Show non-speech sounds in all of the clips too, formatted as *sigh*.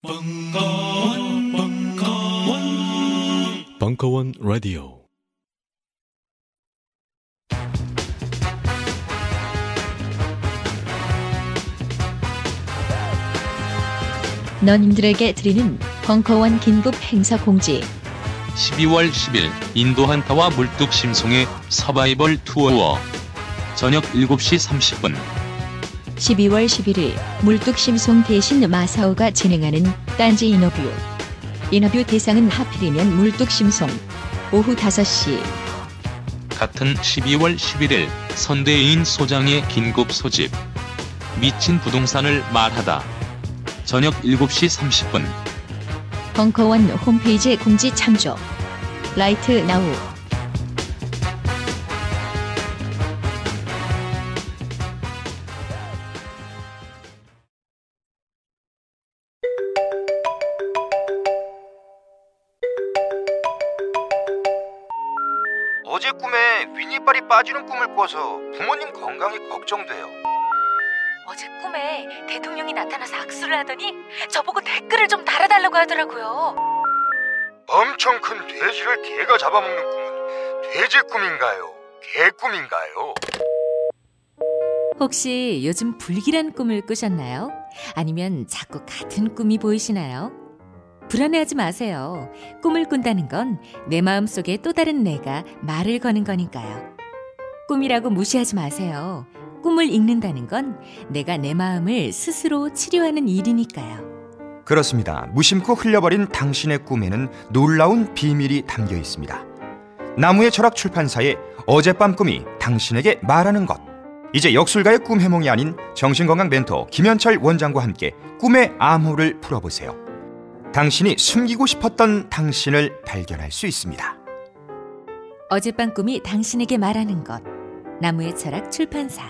벙커원, 벙커원, 벙커원 라디오. 너님들에게 드리는 벙커원 긴급 행사 공지. 12월 10일 인도 한타와 물뚝 심송의 서바이벌 투어 저녁 7시 30분 12월 11일 물뚝심송 대신 마사오가 진행하는 딴지 인터뷰. 인터뷰 대상은 하필이면 물뚝심송. 오후 5시 같은 12월 11일 선대인 소장의 긴급 소집 미친 부동산을 말하다 저녁 7시 30분 벙커원 홈페이지 공지 참조. Right now. 빠지는 꿈을 꿔서 부모님 건강이 걱정돼요. 어제 꿈에 대통령이 나타나서 악수를 하더니 저보고 댓글을 좀 달아달라고 하더라고요. 엄청 큰 돼지를 개가 잡아먹는 꿈은 돼지 꿈인가요? 개 꿈인가요? 혹시 요즘 불길한 꿈을 꾸셨나요? 아니면 자꾸 같은 꿈이 보이시나요? 불안해하지 마세요. 꿈을 꾼다는 건 내 마음속에 또 다른 내가 말을 거는 거니까요. 꿈이라고 무시하지 마세요. 꿈을 읽는다는 건 내가 내 마음을 스스로 치료하는 일이니까요. 그렇습니다. 무심코 흘려버린 당신의 꿈에는 놀라운 비밀이 담겨 있습니다. 나무의 철학 출판사의 어젯밤 꿈이 당신에게 말하는 것. 이제 역술가의 꿈 해몽이 아닌 정신건강 멘토 김현철 원장과 함께 꿈의 암호를 풀어보세요. 당신이 숨기고 싶었던 당신을 발견할 수 있습니다. 어젯밤 꿈이 당신에게 말하는 것. 나무의 철학 출판사.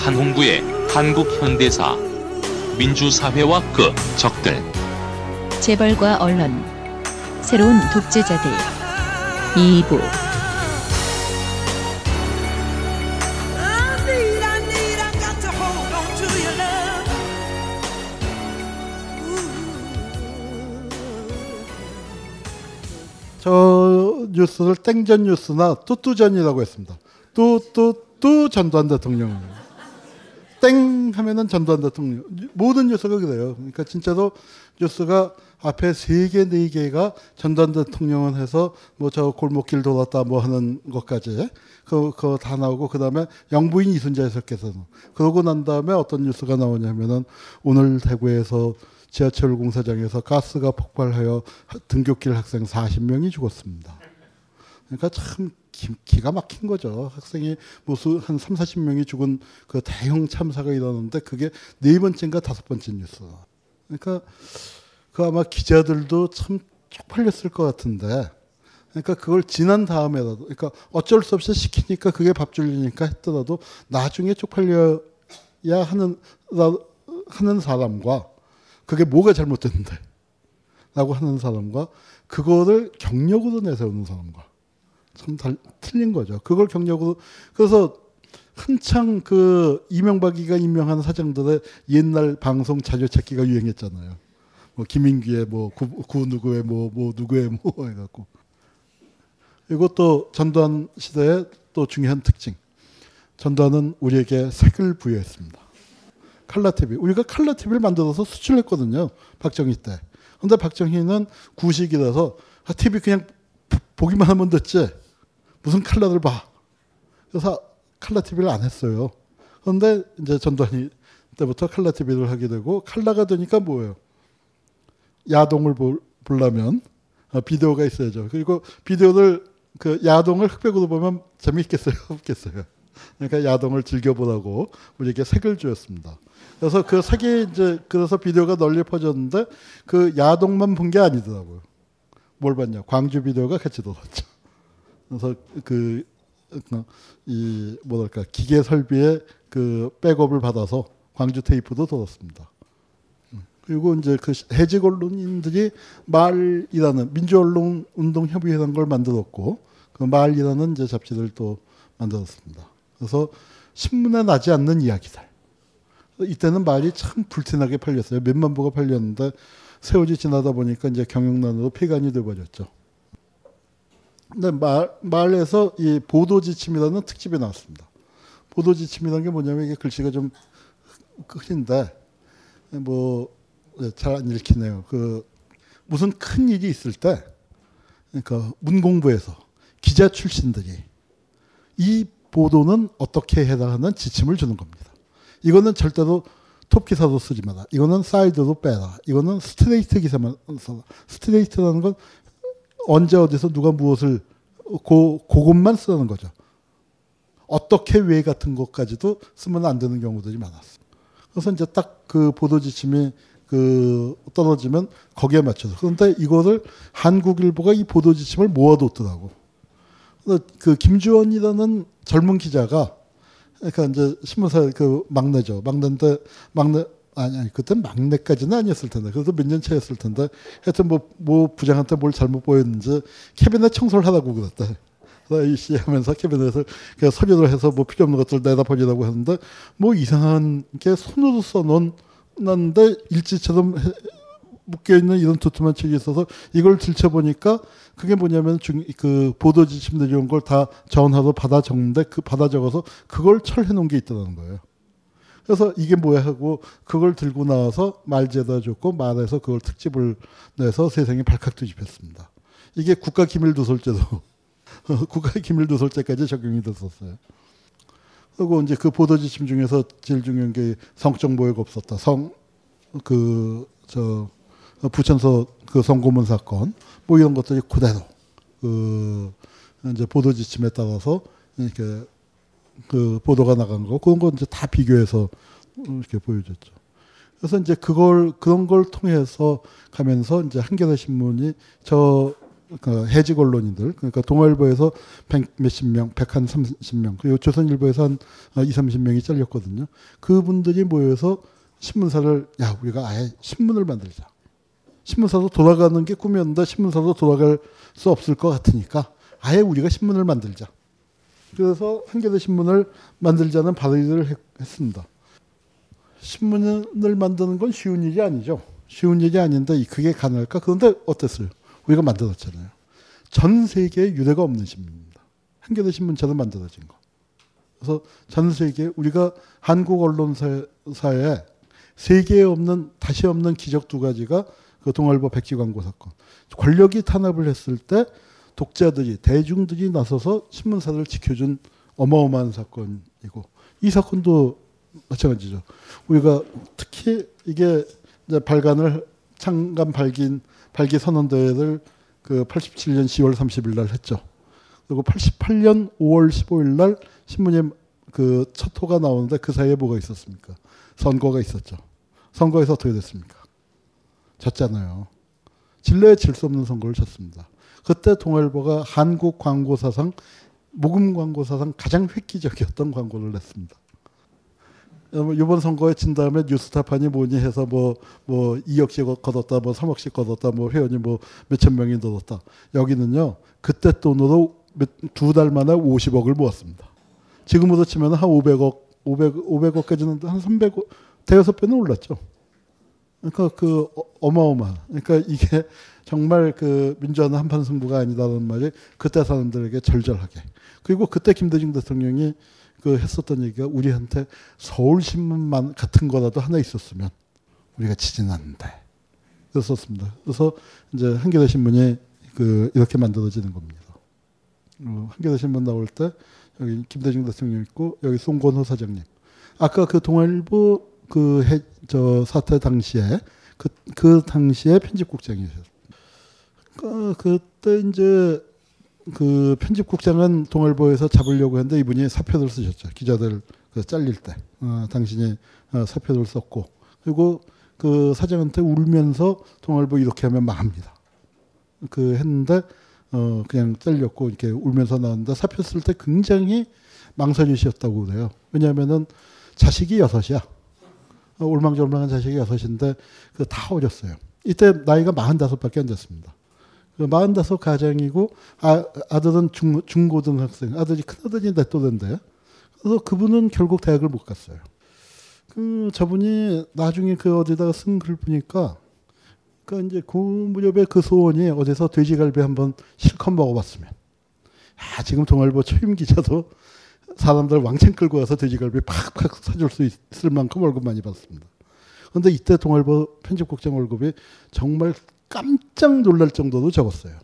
한홍구의 한국 현대사 민주사회와 그 적들 재벌과 언론. 새로운 독재자들. 2부. 저 뉴스를 땡전 뉴스나 뚜뚜전이라고 했습니다. 뚜뚜뚜 전두환 대통령. 땡 하면은 전두환 대통령. 모든 뉴스가 그래요. 그러니까 진짜로 뉴스가 앞에 세 개, 네 개가 전두환 대통령은 해서 뭐 저 골목길 돌았다 뭐 하는 것까지 그, 그거 다 나오고 그 다음에 영부인 이순재 해석께서는 그러고 난 다음에 어떤 뉴스가 나오냐면은 오늘 대구에서 지하철 공사장에서 가스가 폭발하여 등굣길 학생 40명이 죽었습니다. 그러니까 참 기, 기가 막힌 거죠. 학생이 무수 한 3, 40명이 죽은 그 대형 참사가 일어났는데 그게 네 번째인가 다섯 번째 뉴스. 그러니까 그 아마 기자들도 참 쪽팔렸을 것 같은데 그러니까 그걸 지난 다음에라도 그러니까 어쩔 수 없이 시키니까 그게 밥줄이니까 했더라도 나중에 쪽팔려야 하는 하는 사람과 그게 뭐가 잘못됐는데 라고 하는 사람과 그거를 경력으로 내세우는 사람과 참 달, 틀린 거죠. 그걸 경력으로 그래서 한창 그 이명박이가 임명한 사장들의 옛날 방송 자료 찾기가 유행했잖아요. 뭐 김인규의 뭐구 구 누구의 뭐뭐 뭐 누구의 뭐 *laughs* 해갖고 이것도 전두환 시대의 또 중요한 특징. 전두환은 우리에게 색을 부여했습니다. 칼라 TV. 우리가 칼라 TV를 만들어서 수출했거든요. 박정희 때. 근데 박정희는 구식이라서 아, TV 그냥 보기만 하면 됐지. 무슨 칼라를 봐. 그래서 칼라 TV를 안 했어요. 그런데 이제 전두환이 때부터 칼라 TV를 하게 되고 칼라가 되니까 뭐예요? 야동을 볼, 보려면 어, 비디오가 있어야죠. 그리고 비디오를 그 야동을 흑백으로 보면 재미있겠어요? *laughs* 없겠어요? 그러니까 야동을 즐겨보라고 우리에게 색을 주었습니다. 그래서 그 색이 이제 그래서 비디오가 널리 퍼졌는데 그 야동만 본 게 아니더라고요. 뭘 봤냐? 광주 비디오가 같이 돌았죠. 그래서 그 이 뭐랄까 기계 설비의 그 백업을 받아서 광주 테이프도 들었습니다. 음, 그리고 이제 그 해직 언론인들이 말이라는 민주 언론 운동 협의회라는 걸 만들었고 그 말이라는 이제 잡지를 또 만들었습니다. 그래서 신문에 나지 않는 이야기들. 이때는 말이 참 불티나게 팔렸어요. 몇만 부가 팔렸는데 세월이 지나다 보니까 이제 경영난으로 폐간이 돼버렸죠. 근데 말, 말에서 이 보도 지침이라는 특집이 나왔습니다. 보도 지침이라는 게 뭐냐면 이게 글씨가 좀 크긴데 뭐 잘 안 읽히네요. 그 무슨 큰 일이 있을 때 그러니까 문공부에서 기자 출신들이 이 보도는 어떻게 해당하는 지침을 주는 겁니다. 이거는 절대로 톱 기사도 쓰지 마라. 이거는 사이드도 빼라. 이거는 스트레이트 기사만 써라. 스트레이트라는 건 언제 어디서 누가 무엇을 고, 그것만 쓰는 거죠. 어떻게 왜 같은 것까지도 쓰면 안 되는 경우들이 많았어. 그래서 이제 딱 그 보도 지침이 그 떨어지면 거기에 맞춰서. 그런데 이거를 한국일보가 이 보도 지침을 모아뒀더라고. 그 김주원이라는 젊은 기자가 그러니까 이제 신문사 그 막내죠. 막내인데 막내 아니 아니 그때 막내까지는 아니었을 텐데 그래도 몇 년 차였을 텐데 하여튼 뭐 뭐 부장한테 뭘 잘못 보였는지 캐비넷 청소를 하라고 그랬대. 이씨 하면서 캐비넷을 그 서류를 해서 뭐 필요 없는 것들 내다 버리라고 했는데 뭐 이상한 게 손으로 써놓은 는데 일지처럼 묶여 있는 이런 두툼한 책이 있어서 이걸 들춰보니까 그게 뭐냐면 중, 그 보도 지침들 이런 걸다 전화로 받아 적는데 그 받아 적어서 그걸 철해 놓은 게 있다는 거예요. 그래서 이게 뭐야 하고 그걸 들고 나와서 말제다 줬고 말에서 그걸 특집을 내서 세상에 발칵 뒤집혔습니다. 이게 국가 기밀 누설죄도 *laughs* 국가 기밀 누설죄까지 적용이 됐었어요. 그리고 이제 그 보도 지침 중에서 제일 중요한 게 성적 모욕 없었다. 성 그 저 부천서 그 성고문 사건 뭐 이런 것들이 그대로 그 이제 보도 지침에 따라서 이렇게 그 보도가 나간 거 그런 거 이제 다 비교해서 이렇게 보여줬죠. 그래서 이제 그걸 그런 걸 통해서 가면서 이제 한겨레 신문이 저 그 해직 언론인들 그러니까 동아일보에서 백 몇십 명, 백한 삼십 명 그리고 조선일보에서 한 이, 삼십 명이 잘렸거든요. 그분들이 모여서 신문사를 야 우리가 아예 신문을 만들자. 신문사도 돌아가는 게 꿈이었는데 신문사도 돌아갈 수 없을 것 같으니까 아예 우리가 신문을 만들자. 그래서 한겨레 신문을 만들자는 발의를 했 습니다. 신문을 만드는 건 쉬운 일이 아니죠. 쉬운 일이 아닌데 그게 가능할까? 그런데 어땠어요? 우리가 만들었잖아요. 전 세계에 유례가 없는 신문입니다. 한겨레 신문처럼 만들어진 거. 그래서 전 세계 우리가 한국 언론사에 세계에 없는 다시 없는 기적 두 가지가 그 동아일보 백지 광고 사건. 권력이 탄압을 했을 때 독자들이 대중들이 나서서 신문사를 지켜준 어마어마한 사건이고 이 사건도 마찬가지죠. 우리가 특히 이게 발간을 창간 발긴 발기 선언대회를 그 87년 10월 30일 날 했죠. 그리고 88년 5월 15일 날 신문에 그첫 호가 나오는데 그 사이에 뭐가 있었습니까? 선거가 있었죠. 선거에서 어떻게 됐습니까? 졌잖아요. 진례에 질 수 없는 선거를 졌습니다. 그때 동아일보가 한국 광고 사상 모금 광고 사상 가장 획기적이었던 광고를 냈습니다. 이번 선거에 진 다음에 뉴스타판이 뭐니 해서 뭐, 뭐 2억씩 걷었다, 뭐 3억씩 걷었다, 뭐 회원이 뭐 몇천 명이 늘었다. 여기는요, 그때 돈으로 두 달 만에 50억을 모았습니다. 지금으로 치면 한 500억, 500, 500억까지는 한 300억, 대여섯 배는 올랐죠. 그러니까 그 어마어마. 그러니까 이게 *laughs* 정말 그 민주화는 한판 승부가 아니다라는 말이 그때 사람들에게 절절하게. 그리고 그때 김대중 대통령이 그 했었던 얘기가 우리한테 서울신문만 같은 거라도 하나 있었으면 우리가 지진 않는데. 그랬었습니다. 그래서 이제 한겨레 신문이 그 이렇게 만들어지는 겁니다. 어, 한겨레 신문 나올 때 여기 김대중 대통령 있고 여기 송건호 사장님. 아까 그 동아일보 그 해, 저 사태 당시에 그, 그 당시에 편집국장이셨어요. 그, 그때 이제 그 편집국장은 동아일보에서 잡으려고 했는데 이분이 사표를 쓰셨죠. 기자들 그 잘릴 때. 어, 당신이 어, 사표를 썼고. 그리고 그 사장한테 울면서 동아일보 이렇게 하면 망합니다. 그 했는데 어, 그냥 잘렸고 이렇게 울면서 나왔는데 사표 쓸 때 굉장히 망설이셨다고 그래요. 왜냐하면은 자식이 여섯이야. 어, 올망졸망한 자식이 여섯인데 그 다 어렸어요. 이때 나이가 45밖에 안 됐습니다. 그45 가정이고 아, 아들은 중, 중고등학생, 아들이 큰아들이 내 또래인데 그래서 그분은 결국 대학을 못 갔어요. 그 저분이 나중에 그 어디다가 쓴 글 보니까 그 이제 고무렵의 그 소원이 어디서 돼지갈비 한번 실컷 먹어봤으면 아 지금 동아일보 초임 기자도 사람들 왕창 끌고 와서 돼지갈비 팍팍 사줄 수 있을 만큼 월급 많이 받습니다. 그런데 이때 동아일보 편집국장 월급이 정말 깜짝 놀랄 정도로 적었어요.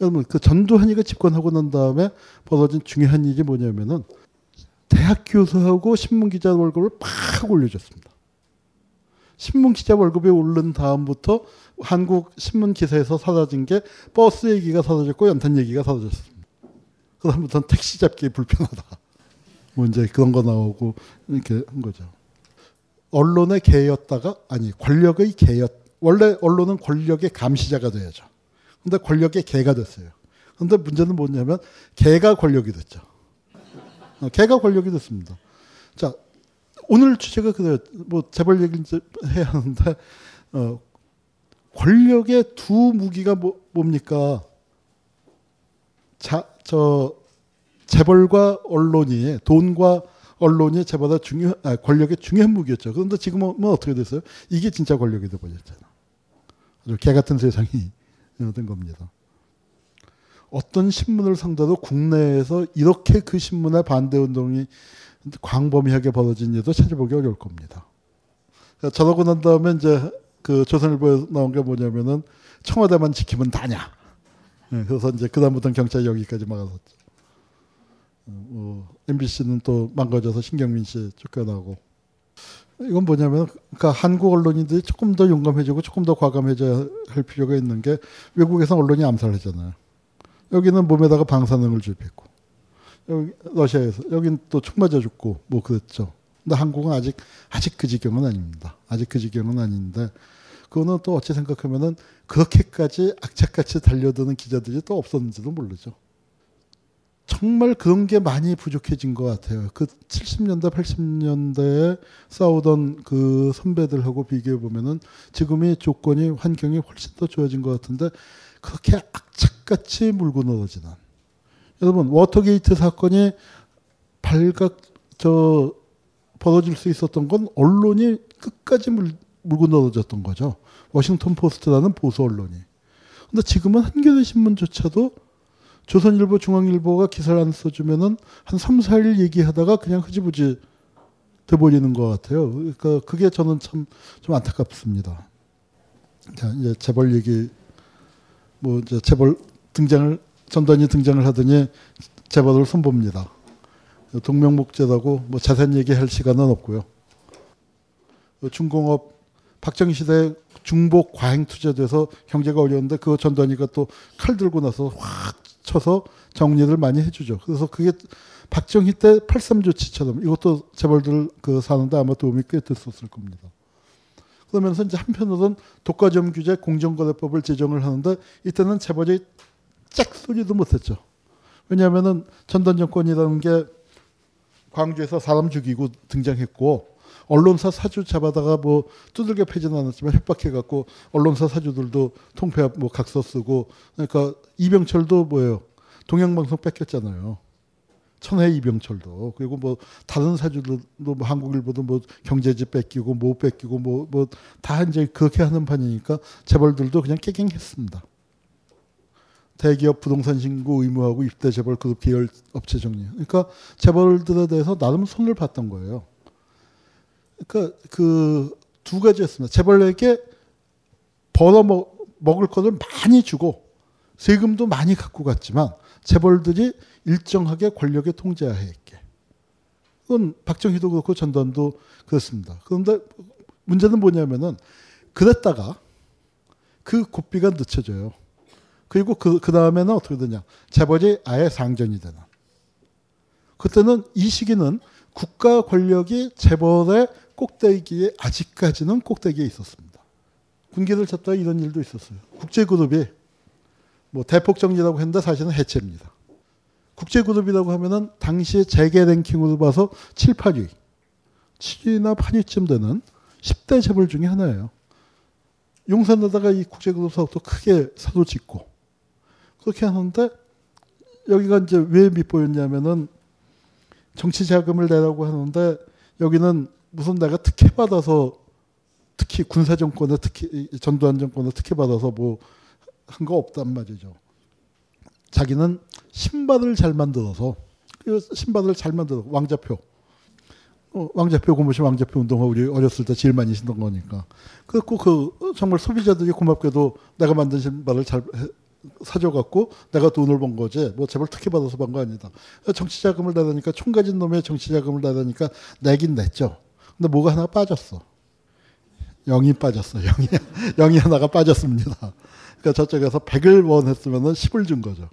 여러분 그 전두환이가 집권하고 난 다음에 벌어진 중요한 일이 뭐냐면은 대학 교수하고 신문 기자 월급을 팍 올려줬습니다. 신문 기자 월급이 오른 다음부터 한국 신문 기사에서 사라진 게 버스 얘기가 사라졌고 연탄 얘기가 사라졌습니다. 그 다음부터는 택시 잡기 불편하다. 뭐 이제 그런 거 나오고 이렇게 한 거죠. 언론의 개였다가 아니 권력의 개였 원래 언론은 권력의 감시자가 돼야죠. 근데 권력의 개가 됐어요. 근데 문제는 뭐냐면 개가 권력이 됐죠. 어, 개가 권력이 됐습니다. 자 오늘 주제가 그래요. 뭐 재벌 얘기 이제 해야 하는데 어, 권력의 두 무기가 뭐, 뭡니까? 자, 저 재벌과 언론이 돈과 언론이 재보다 중요 아, 권력의 중요한 무기였죠. 그런데 지금은 뭐 어떻게 됐어요? 이게 진짜 권력이 돼 버렸잖아. 아주 개 같은 세상이 *laughs* 된 겁니다. 어떤 신문을 상대로 국내에서 이렇게 그 신문의 반대 운동이 광범위하게 벌어진 일도 찾아보기 어려울 겁니다. 그러니까 저러고 난 다음에 이제 그 조선일보에 나온 게 뭐냐면은 청와대만 지키면 다냐. 네, 그래서 이제 그다음부터는 경찰이 여기까지 막아섰죠. 어, MBC는 또 망가져서 신경민 씨 쫓겨나고. 이건 뭐냐면, 그러니까 한국 언론인들이 조금 더 용감해지고 조금 더 과감해져야 할 필요가 있는 게 외국에서 언론이 암살하잖아요. 여기는 몸에다가 방사능을 주입했고, 여기 러시아에서 여긴 또 총 맞아 죽고 뭐 그랬죠. 근데 한국은 아직 아직 그 지경은 아닙니다. 아직 그 지경은 아닌데 그거는 또 어찌 생각하면은 그렇게까지 악착같이 달려드는 기자들이 또 없었는지도 모르죠. 정말 그런 게 많이 부족해진 것 같아요. 그 70년대, 80년대에 싸우던 그 선배들하고 비교해 보면은 지금의 조건이 환경이 훨씬 더 좋아진 것 같은데 그렇게 악착같이 물고 늘어지는. 여러분 워터게이트 사건이 발각 저 벌어질 수 있었던 건 언론이 끝까지 물, 물고 늘어졌던 거죠. 워싱턴 포스트라는 보수 언론이. 근데 지금은 한겨레 신문조차도 조선일보, 중앙일보가 기사를 안 써주면은 한 3, 4일 얘기하다가 그냥 흐지부지 돼버리는 것 같아요. 그러니까 그게 저는 참 좀 안타깝습니다. 자, 이제 재벌 얘기, 뭐 이제 재벌 등장을, 전단이 등장을 하더니 재벌을 손봅니다. 동명목재라고 뭐 자세한 얘기할 시간은 없고요. 중공업 박정희 시대 중복 과잉 투자돼서 경제가 어려운데 그 전단위가 또 칼 들고 나서 확 쳐서 정리를 많이 해주죠. 그래서 그게 박정희 때 83조치처럼 이것도 재벌들 그 사는데 아마 도움이 꽤 됐었을 겁니다. 그러면서 이제 한편으로는 독과점 규제 공정거래법을 제정을 하는데 이때는 재벌이 짝 소리도 못했죠. 왜냐하면은 전단 정권이라는 게 광주에서 사람 죽이고 등장했고 언론사 사주 잡아다가 뭐 두들겨 패지는 않았지만 협박해갖고 언론사 사주들도 통폐합 뭐 각서 쓰고 그러니까 이병철도 뭐예요 동양방송 뺏겼잖아요. 천해 이병철도 그리고 뭐 다른 사주들도 뭐 한국일보도 뭐 경제지 뺏기고 뭐 뺏기고 뭐 뭐 다 이제 그렇게 하는 판이니까 재벌들도 그냥 깨갱했습니다. 대기업 부동산 신고 의무하고 입대 재벌 그룹 계열 업체 정리. 그러니까 재벌들에 대해서 나름 손을 봤던 거예요. 그러니까 그두 가지였습니다. 재벌에게 벌어 먹을 것을 많이 주고 세금도 많이 갖고 갔지만 재벌들이 일정하게 권력에 통제하에 있게. 그건 박정희도 그렇고 전두환도 그렇습니다. 그런데 문제는 뭐냐면은 그랬다가 그 고삐가 늦춰져요. 그리고 그, 그 다음에는 어떻게 되냐. 재벌이 아예 상전이 되는. 그때는 이 시기는 국가 권력이 재벌의 꼭대기에 아직까지는 꼭대기에 있었습니다. 군기를 잡다 이런 일도 있었어요. 국제그룹이 뭐 대폭 정리라고 했는데 사실은 해체입니다. 국제그룹이라고 하면은 당시에 재계 랭킹으로 봐서 7, 8위. 7위나 8위쯤 되는 10대 재벌 중에 하나예요. 용산에다가 이 국제그룹 사업도 크게 사도 짓고 그렇게 하는데 여기가 이제 왜 밑보였냐면은 정치 자금을 내라고 하는데 여기는 무슨 내가 특혜 받아서 특히 군사 정권에 특히 전두환 정권에 특혜 받아서 뭐 한 거 없단 말이죠. 자기는 신발을 잘 만들어서 그 신발을 잘 만들어 왕자표. 어, 왕자표 고무신 왕자표 운동화 우리 어렸을 때 제일 많이 신던 거니까. 그렇고 그 정말 소비자들이 고맙게도 내가 만든 신발을 잘 해- 사줘갖고 내가 돈을 번 거지. 뭐 제발 특혜 받아서 번 거 아니다. 정치 자금을 내다니까 총 가진 놈의 정치 자금을 내다니까 내긴 냈죠 근데 뭐가 하나 빠졌어 영이 빠졌어 영이 *laughs* 영이 하나가 빠졌습니다 그러니까 저쪽에서 100을 원했으면은 10을 준 거죠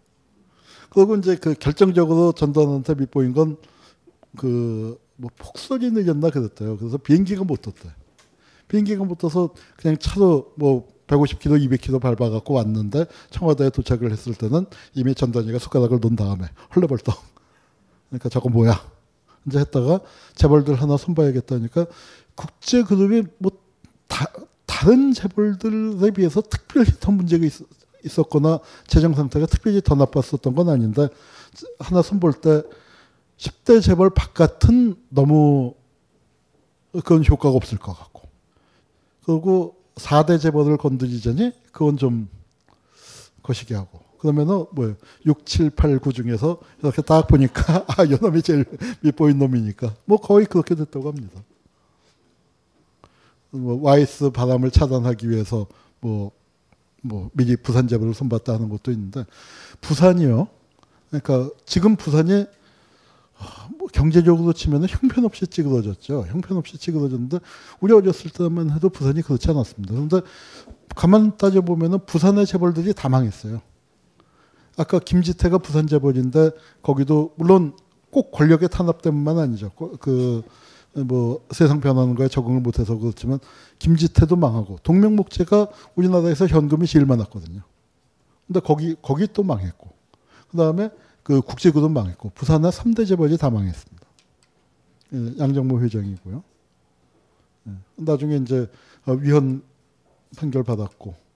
그리고 이제 그 결정적으로 전두환한테 밑보인 건 그 뭐 폭설이 내렸나 그랬대요. 그래서 비행기가 못 떴대. 비행기가 못 떠서 그냥 차로 뭐 150km, 200km 밟아갖고 왔는데 청와대에 도착을 했을 때는 이미 전단위가 숟가락을 놓은 다음에 헐레벌떡. 그러니까 저거 뭐야? 이제 했다가 재벌들 하나 손봐야겠다니까 국제 그룹이 뭐 다, 다른 재벌들에 비해서 특별히 더 문제가 있, 있었거나 재정 상태가 특별히 더 나빴었던 건 아닌데 하나 손볼 때 10대 재벌 바깥은 너무 그건 효과가 없을 것 같고. 그리고 4대 재벌을 건드리자니 그건 좀 거시기 하고 그러면은 뭐예요 6, 7, 8, 9 중에서 이렇게 딱 보니까 *laughs* 아 요 놈이 제일 밑보인 놈이니까 뭐 거의 그렇게 됐다고 합니다 뭐 와이스 바람을 차단하기 위해서 뭐, 뭐 미리 부산 재벌을 손봤다 하는 것도 있는데 부산이요 그러니까 지금 부산이 뭐 경제적으로 치면 형편없이 찌그러졌죠. 형편없이 찌그러졌는데 우리 어렸을 때만 해도 부산이 그렇지 않았습니다. 그런데 가만 따져 보면은 부산의 재벌들이 다 망했어요. 아까 김지태가 부산 재벌인데 거기도 물론 꼭 권력의 탄압 때문만 아니죠. 그 뭐 세상 변하는 거에 적응을 못해서 그렇지만 김지태도 망하고 동명목재가 우리나라에서 현금이 제일 많았거든요. 근데 거기 거기 또 망했고 그 다음에 그 국제그룹 망했고 부산의 3대 재벌이 다 망했습니다. 예, 양정모 회장이고요. 예, 나중에 이제 어, 위헌 판결 받았고.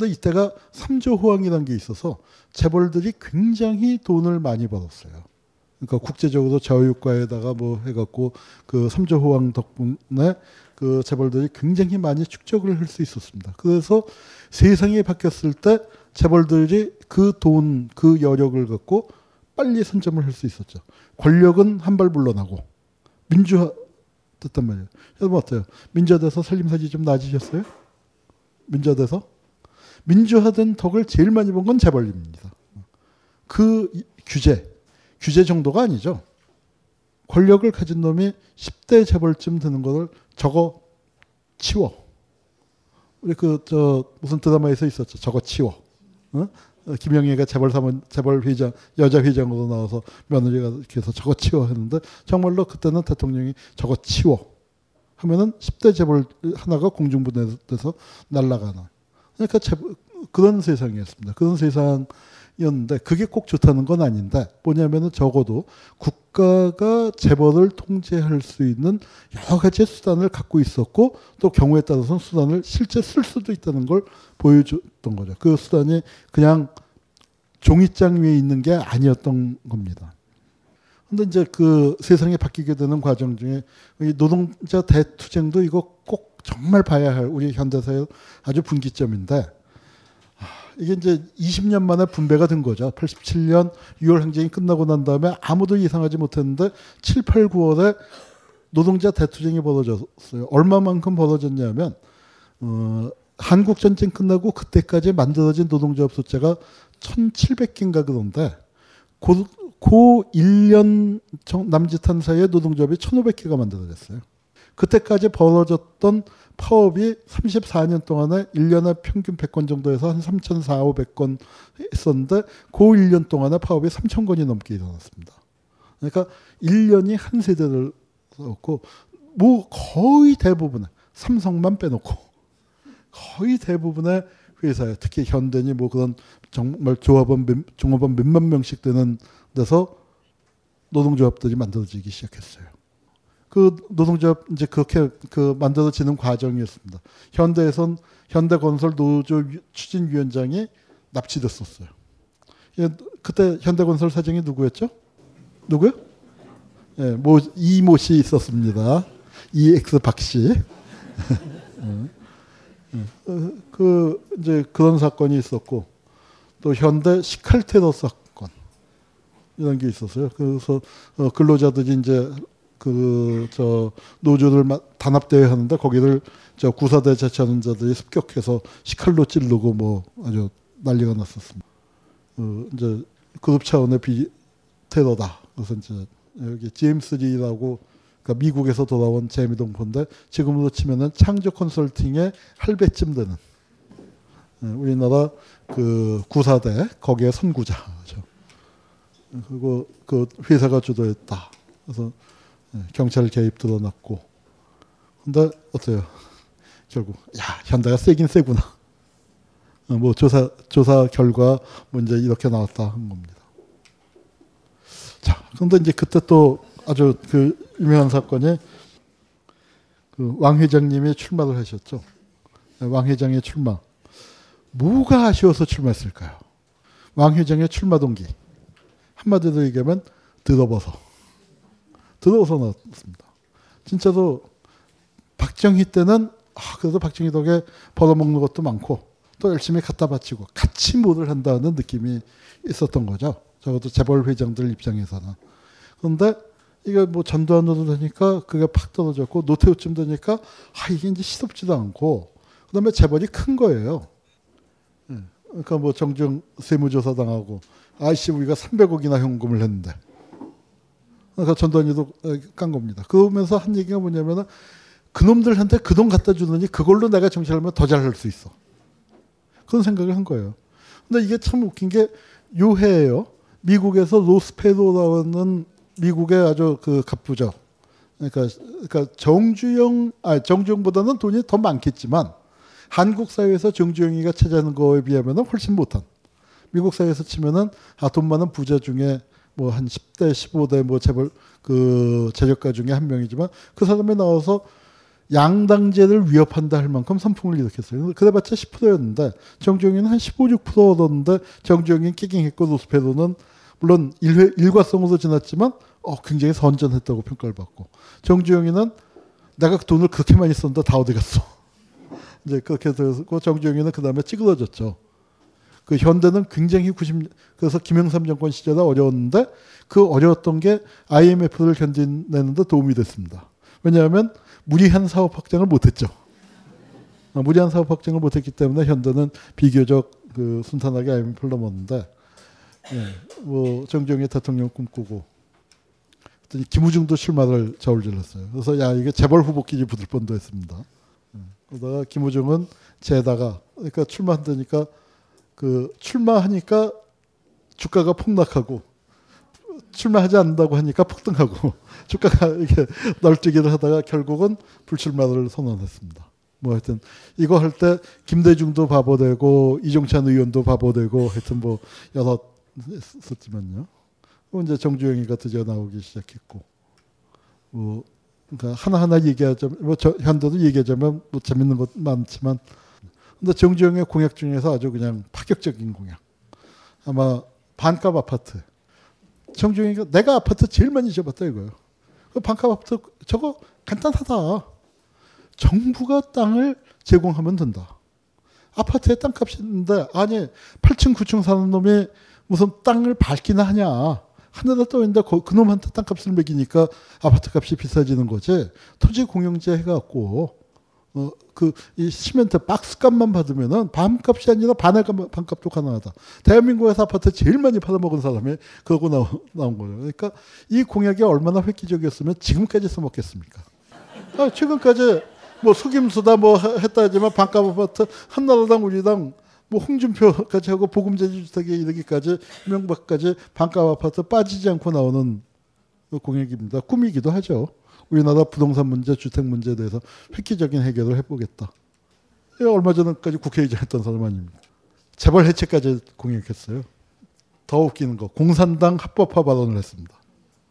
근데 이때가 3조 호황이라는 게 있어서 재벌들이 굉장히 돈을 많이 벌었어요. 그러니까 국제적으로 저유가에다가 뭐 해갖고 그 3조 호황 덕분에 그 재벌들이 굉장히 많이 축적을 할 수 있었습니다. 그래서 세상이 바뀌었을 때 재벌들이 그 돈, 그 여력을 갖고 빨리 선점을 할 수 있었죠. 권력은 한 발 물러나고 민주화 됐단 말이에요. 여러분 어때요? 민주화 돼서 살림살이 좀 나아지셨어요? 민주화 돼서? 민주화된 덕을 제일 많이 본 건 재벌입니다. 그 규제, 규제 정도가 아니죠. 권력을 가진 놈이 10대 재벌쯤 되는 거를 저거 치워. 우리 그 저 무슨 드라마에서 있었죠. 저거 치워. 어? 김영희가 재벌 사원 재벌 회장 여자 회장으로 나와서 며느리가 해서 저거 치워 했는데 정말로 그때는 대통령이 저거 치워 하면은 10대 재벌 하나가 공중분해돼서 날아가는 그러니까 그런 세상이었습니다. 그런 세상이었는데 그게 꼭 좋다는 건 아닌데 뭐냐면은 적어도 국가가 재벌을 통제할 수 있는 여러 가지 수단을 갖고 있었고 또 경우에 따라서는 수단을 실제 쓸 수도 있다는 걸 보여줬던 거죠. 그 수단이 그냥 종이장 위에 있는 게 아니었던 겁니다. 근데 이제 그 세상이 바뀌게 되는 과정 중에 이 노동자 대투쟁도 이거 꼭 정말 봐야 할 우리 현대사의 아주 분기점인데 이게 이제 20년 만에 분배가 된 거죠. 87년 6월 항쟁이 끝나고 난 다음에 아무도 예상하지 못했는데 7, 8, 9월에 노동자 대투쟁이 벌어졌어요. 얼마만큼 벌어졌냐면 어, 한국 전쟁 끝나고 그때까지 만들어진 노동조합 숫자가 1,700개인가 그런데 고, 고 1년 남짓한 사이에 노동조합이 1,500개가 만들어졌어요. 그때까지 벌어졌던 파업이 34년 동안에 1년에 평균 100건 정도에서 한 3,400, 500건 했었는데 그 1년 동안에 파업이 3,000건이 넘게 일어났습니다. 그러니까 1년이 한 세대를 썼고 뭐 거의 대부분 삼성만 빼놓고 거의 대부분의 회사에 특히 현대니 뭐 그런 정말 조합원 종업원 몇만 명씩 되는 데서 노동조합들이 만들어지기 시작했어요. 그 노동조합 이제 그렇게 그 만들어지는 과정이었습니다. 현대에선 현대건설 노조 추진위원장이 납치됐었어요. 예, 그때 현대건설 사장이 누구였죠? 누구요? 예, 모 이모 씨 있었습니다. EX 박 씨. 어, *laughs* 그 이제 그런 사건이 있었고 또 현대 시칼테러 사건 이런 게 있었어요. 그래서 어, 근로자들이 이제 그 저 노조를 단합대회 하는데 거기를 저 구사대 자치하는 자들이 습격해서 시칼로 찌르고 뭐 아주 난리가 났었습니다. 어, 이제 그룹 차원의 비 테러다. 그래서 이제 여기 제임스 리라고 그러니까 미국에서 돌아온 제미 동포인데 지금으로 치면은 창조 컨설팅의 할배쯤 되는 예, 우리나라 그 구사대 거기에 선구자죠. 그리고 그 회사가 주도했다. 그래서 예, 경찰 개입 드러났고 근데 어때요? 결국 야 현대가 세긴 세구나. 어, 뭐 조사 조사 결과 뭐 이제 이렇게 나왔다 한 겁니다. 자, 그런데 이제 그때 또 아주 그 유명한 사건이 그 왕 회장님이 출마를 하셨죠. 왕 회장의 출마. 뭐가 아쉬워서 출마했을까요? 왕 회장의 출마 동기. 한마디로 얘기하면 들어버서. 들어버서 나왔습니다. 진짜로 박정희 때는 아, 그래도 박정희 덕에 벌어먹는 것도 많고 또 열심히 갖다 바치고 같이 뭐를 한다는 느낌이 있었던 거죠. 적어도 재벌 회장들 입장에서는. 그런데 이게 뭐 전두환으로 되니까 그게 팍 떨어졌고 노태우쯤 되니까 아 이게 이제 시덥지도 않고 그다음에 재벌이 큰 거예요. 예. 그러니까 뭐 정중 세무조사 당하고 아이씨 우리가 300억이나 현금을 했는데 그러니까 전두환이도 깐 겁니다. 그러면서 한 얘기가 뭐냐면은 그놈들한테 그 돈 갖다 주느니 그걸로 내가 정치하면 더 잘할 수 있어. 그런 생각을 한 거예요. 근데 이게 참 웃긴 게 요해예요. 미국에서 로스페도라는 미국의 아주 그 갑부죠. 그러니까, 그러니까 정주영, 아 정주영보다는 돈이 더 많겠지만 한국 사회에서 정주영이가 차지하는 거에 비하면 훨씬 못한. 미국 사회에서 치면은 아, 돈 많은 부자 중에 뭐 한 10대, 15대 뭐 재벌 그 재력가 중에 한 명이지만 그 사람이 나와서 양당제를 위협한다 할 만큼 선풍을 일으켰어요. 그래봤자 10%였는데 정주영이는 한 15, 6% 얻었는데 정주영이 끼깅했고 노스페도는 물론 일회, 일과성으로 지났지만 어, 굉장히 선전했다고 평가를 받고 정주영이는 내가 돈을 그렇게 많이 썼는데 다 어디 갔어. *laughs* 이제 그렇게 돼서 정주영이는 그 다음에 찌그러졌죠. 그 현대는 굉장히 90 그래서 김영삼 정권 시절에 어려웠는데 그 어려웠던 게 IMF를 견디내는 데 도움이 됐습니다. 왜냐하면 무리한 사업 확장을 못했죠. 어, 무리한 사업 확장을 못했기 때문에 현대는 비교적 그 순탄하게 IMF를 넘었는데 예, 뭐 정정희 대통령 꿈꾸고 김우중도 출마를 저울질렀어요. 그래서 야 이게 재벌 후보끼리 붙을 뻔도 했습니다. 예, 그러다가 김우중은 제다가 그러니까 출마한다니까 그 출마하니까 주가가 폭락하고 출마하지 않는다고 하니까 폭등하고 *laughs* 주가가 이렇게 널뛰기를 하다가 결국은 불출마를 선언했습니다. 뭐 하여튼 이거 할 때 김대중도 바보되고 이종찬 의원도 바보되고 하여튼 뭐 여러 있었지만요. 이제 정주영이가 드디어 나오기 시작했고 뭐 그러니까 하나하나 얘기하자면 뭐 현대도 얘기하자면 뭐 재밌는 것 많지만 근데 정주영의 공약 중에서 아주 그냥 파격적인 공약 아마 반값 아파트 정중이가 내가 아파트 제일 많이 지어봤다 이거예요. 그 반값 아파트 저거 간단하다. 정부가 땅을 제공하면 된다. 아파트에 땅값이 있는데 아니 8층 9층 사는 놈이 무슨 땅을 밟기나 하냐. 하늘에 떠 있는데 그 놈한테 땅값을 매기니까 아파트 값이 비싸지는 거지. 토지 공영제 해갖고 어, 그, 이 시멘트 박스 값만 받으면은 반값이 아니라 반의 반값도 가능하다. 대한민국에서 아파트 제일 많이 팔아먹은 사람이 그러고 나오, 나온 거예요. 그러니까 이 공약이 얼마나 획기적이었으면 지금까지 써먹겠습니까? 아, 지금까지 뭐 속임수다 뭐 했다 하지만 반값 아파트 한나라당 우리당 뭐 홍준표까지 하고 보금자리 주택에 이르기까지 명박까지 반값 아파트 빠지지 않고 나오는 그 공약입니다. 꿈이기도 하죠. 우리나라 부동산 문제, 주택 문제에 대해서 획기적인 해결을 해보겠다. 얼마 전까지 국회의장 했던 사람 아닙니까? 재벌 해체까지 공약했어요. 더 웃기는 거 공산당 합법화 발언을 했습니다.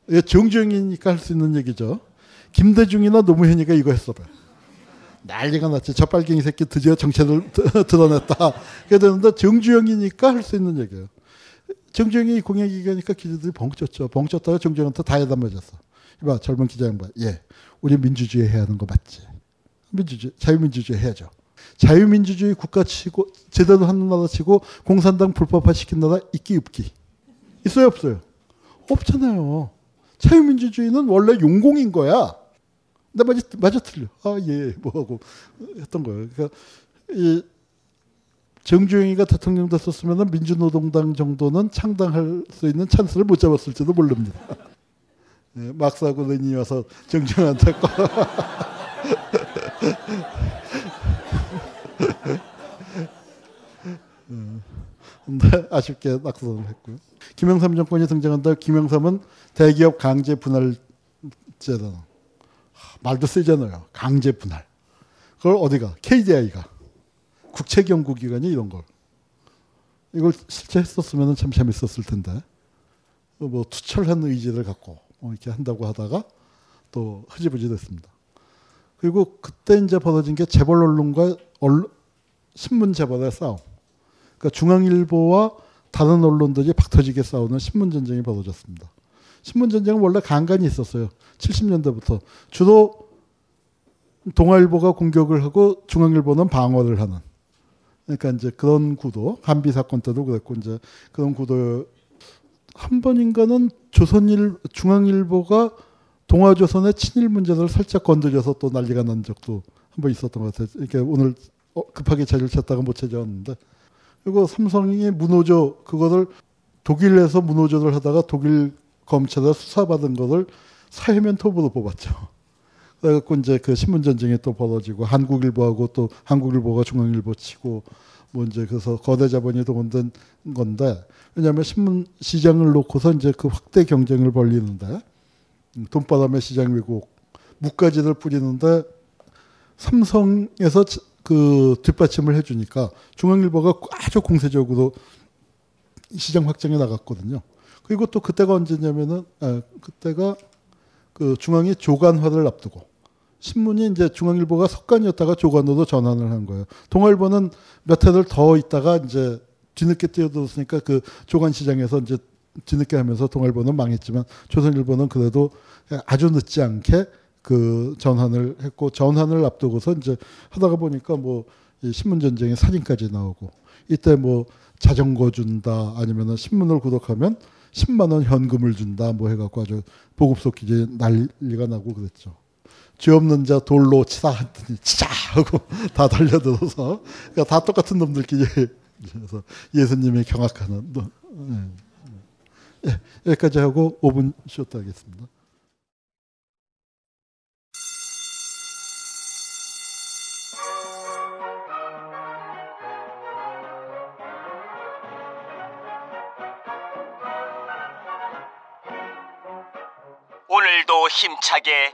이게 정주행이니까 할 수 있는 얘기죠. 김대중이나 노무현이가 이거 했어봐요. 난리가 났지. 저 빨갱이 새끼 드디어 정체를 *laughs* 드- 드러냈다. 그래 되는데 정주영이니까 할 수 있는 얘기예요. 정주영이 공약 얘기하니까 기자들이 벙쪘죠. 벙쪘다가 정주영한테 다 해다 맞았어. 이봐 젊은 기자 양반. 예, 우리 민주주의 해야 하는 거 맞지? 민주주의, 자유민주주의 해야죠. 자유민주주의 국가 치고 제대로 하는 나라 치고 공산당 불법화 시킨 나라 있기 없기 있어요 없어요? 없잖아요. 자유민주주의는 원래 용공인 거야. 나 맞아, 맞아 틀려. 아, 예, 뭐하고 했던 거예요. 그러니까, 이, 정주영이가 대통령 됐었으면 민주노동당 정도는 창당할 수 있는 찬스를 못 잡았을지도 모릅니다. 예, 막사고 렌이 와서 거. 음, 근데 아쉽게 낙선을 했고요. 김영삼 정권이 등장한다. 김영삼은 대기업 강제 분할제다. 말도 세잖아요. 강제 분할. 그걸 어디가? KDI가. 국책연구기관이 이런 걸. 이걸 실제 했었으면 참 재밌었을 텐데. 뭐 투철한 의지를 갖고 뭐 이렇게 한다고 하다가 또 흐지부지 됐습니다. 그리고 그때 이제 벌어진 게 재벌 언론과 언론, 신문 재벌의 싸움. 그러니까 중앙일보와 다른 언론들이 박터지게 싸우는 신문 전쟁이 벌어졌습니다. 신문 전쟁은 원래 간간이 있었어요. 70년대부터 주로 동아일보가 공격을 하고 중앙일보는 방어를 하는. 그러니까 이제 그런 구도, 한비 사건 때도 그랬고 이제 그런 구도 한 번인가는 조선일 중앙일보가 동아조선의 친일 문제를 살짝 건드려서 또 난리가 난 적도 한 번 있었던 것 같아요. 이렇게 오늘 어, 급하게 자료를 찾다가 못 찾아왔는데 그리고 삼성이 문호조 그거를 독일에서 문호조를 하다가 독일 검찰에 수사받은 거를 사회면 톱으로 뽑았죠. 그래갖고 이제 그 신문 전쟁이 또 벌어지고 한국일보하고 또 한국일보가 중앙일보 치고 뭐 이제 그래서 거대 자본이 동원된 건데 왜냐하면 신문 시장을 놓고서 이제 그 확대 경쟁을 벌리는데 음, 돈바람의 시장 왜곡 무가지를 뿌리는데 삼성에서 치- 그 뒷받침을 해주니까 중앙일보가 아주 공세적으로 시장 확장에 나갔거든요. 그리고 또 그때가 언제냐면은 아, 그때가 그 중앙이 조간화를 앞두고 신문이 이제 중앙일보가 석간이었다가 조간으로 전환을 한 거예요. 동아일보는 몇 해를 더 있다가 이제 뒤늦게 뛰어들었으니까 그 조간 시장에서 이제 뒤늦게 하면서 동아일보는 망했지만 조선일보는 그래도 아주 늦지 않게 그 전환을 했고 전환을 앞두고서 이제 하다가 보니까 뭐이 신문 전쟁에 사진까지 나오고 이때 뭐 자전거 준다 아니면은 신문을 구독하면 10만 원 현금을 준다 뭐 해갖고 아주 보급소 기재 난리가 나고 그랬죠. 죄 없는 자 돌로 치다 했더니 치자 하고 *laughs* 다 달려들어서 그러니까 다 똑같은 놈들끼리 *laughs* 그래서 예수님의 경악하는 너, 예. 예, 여기까지 하고 5분 쉬었다 하겠습니다. 오늘도 힘차게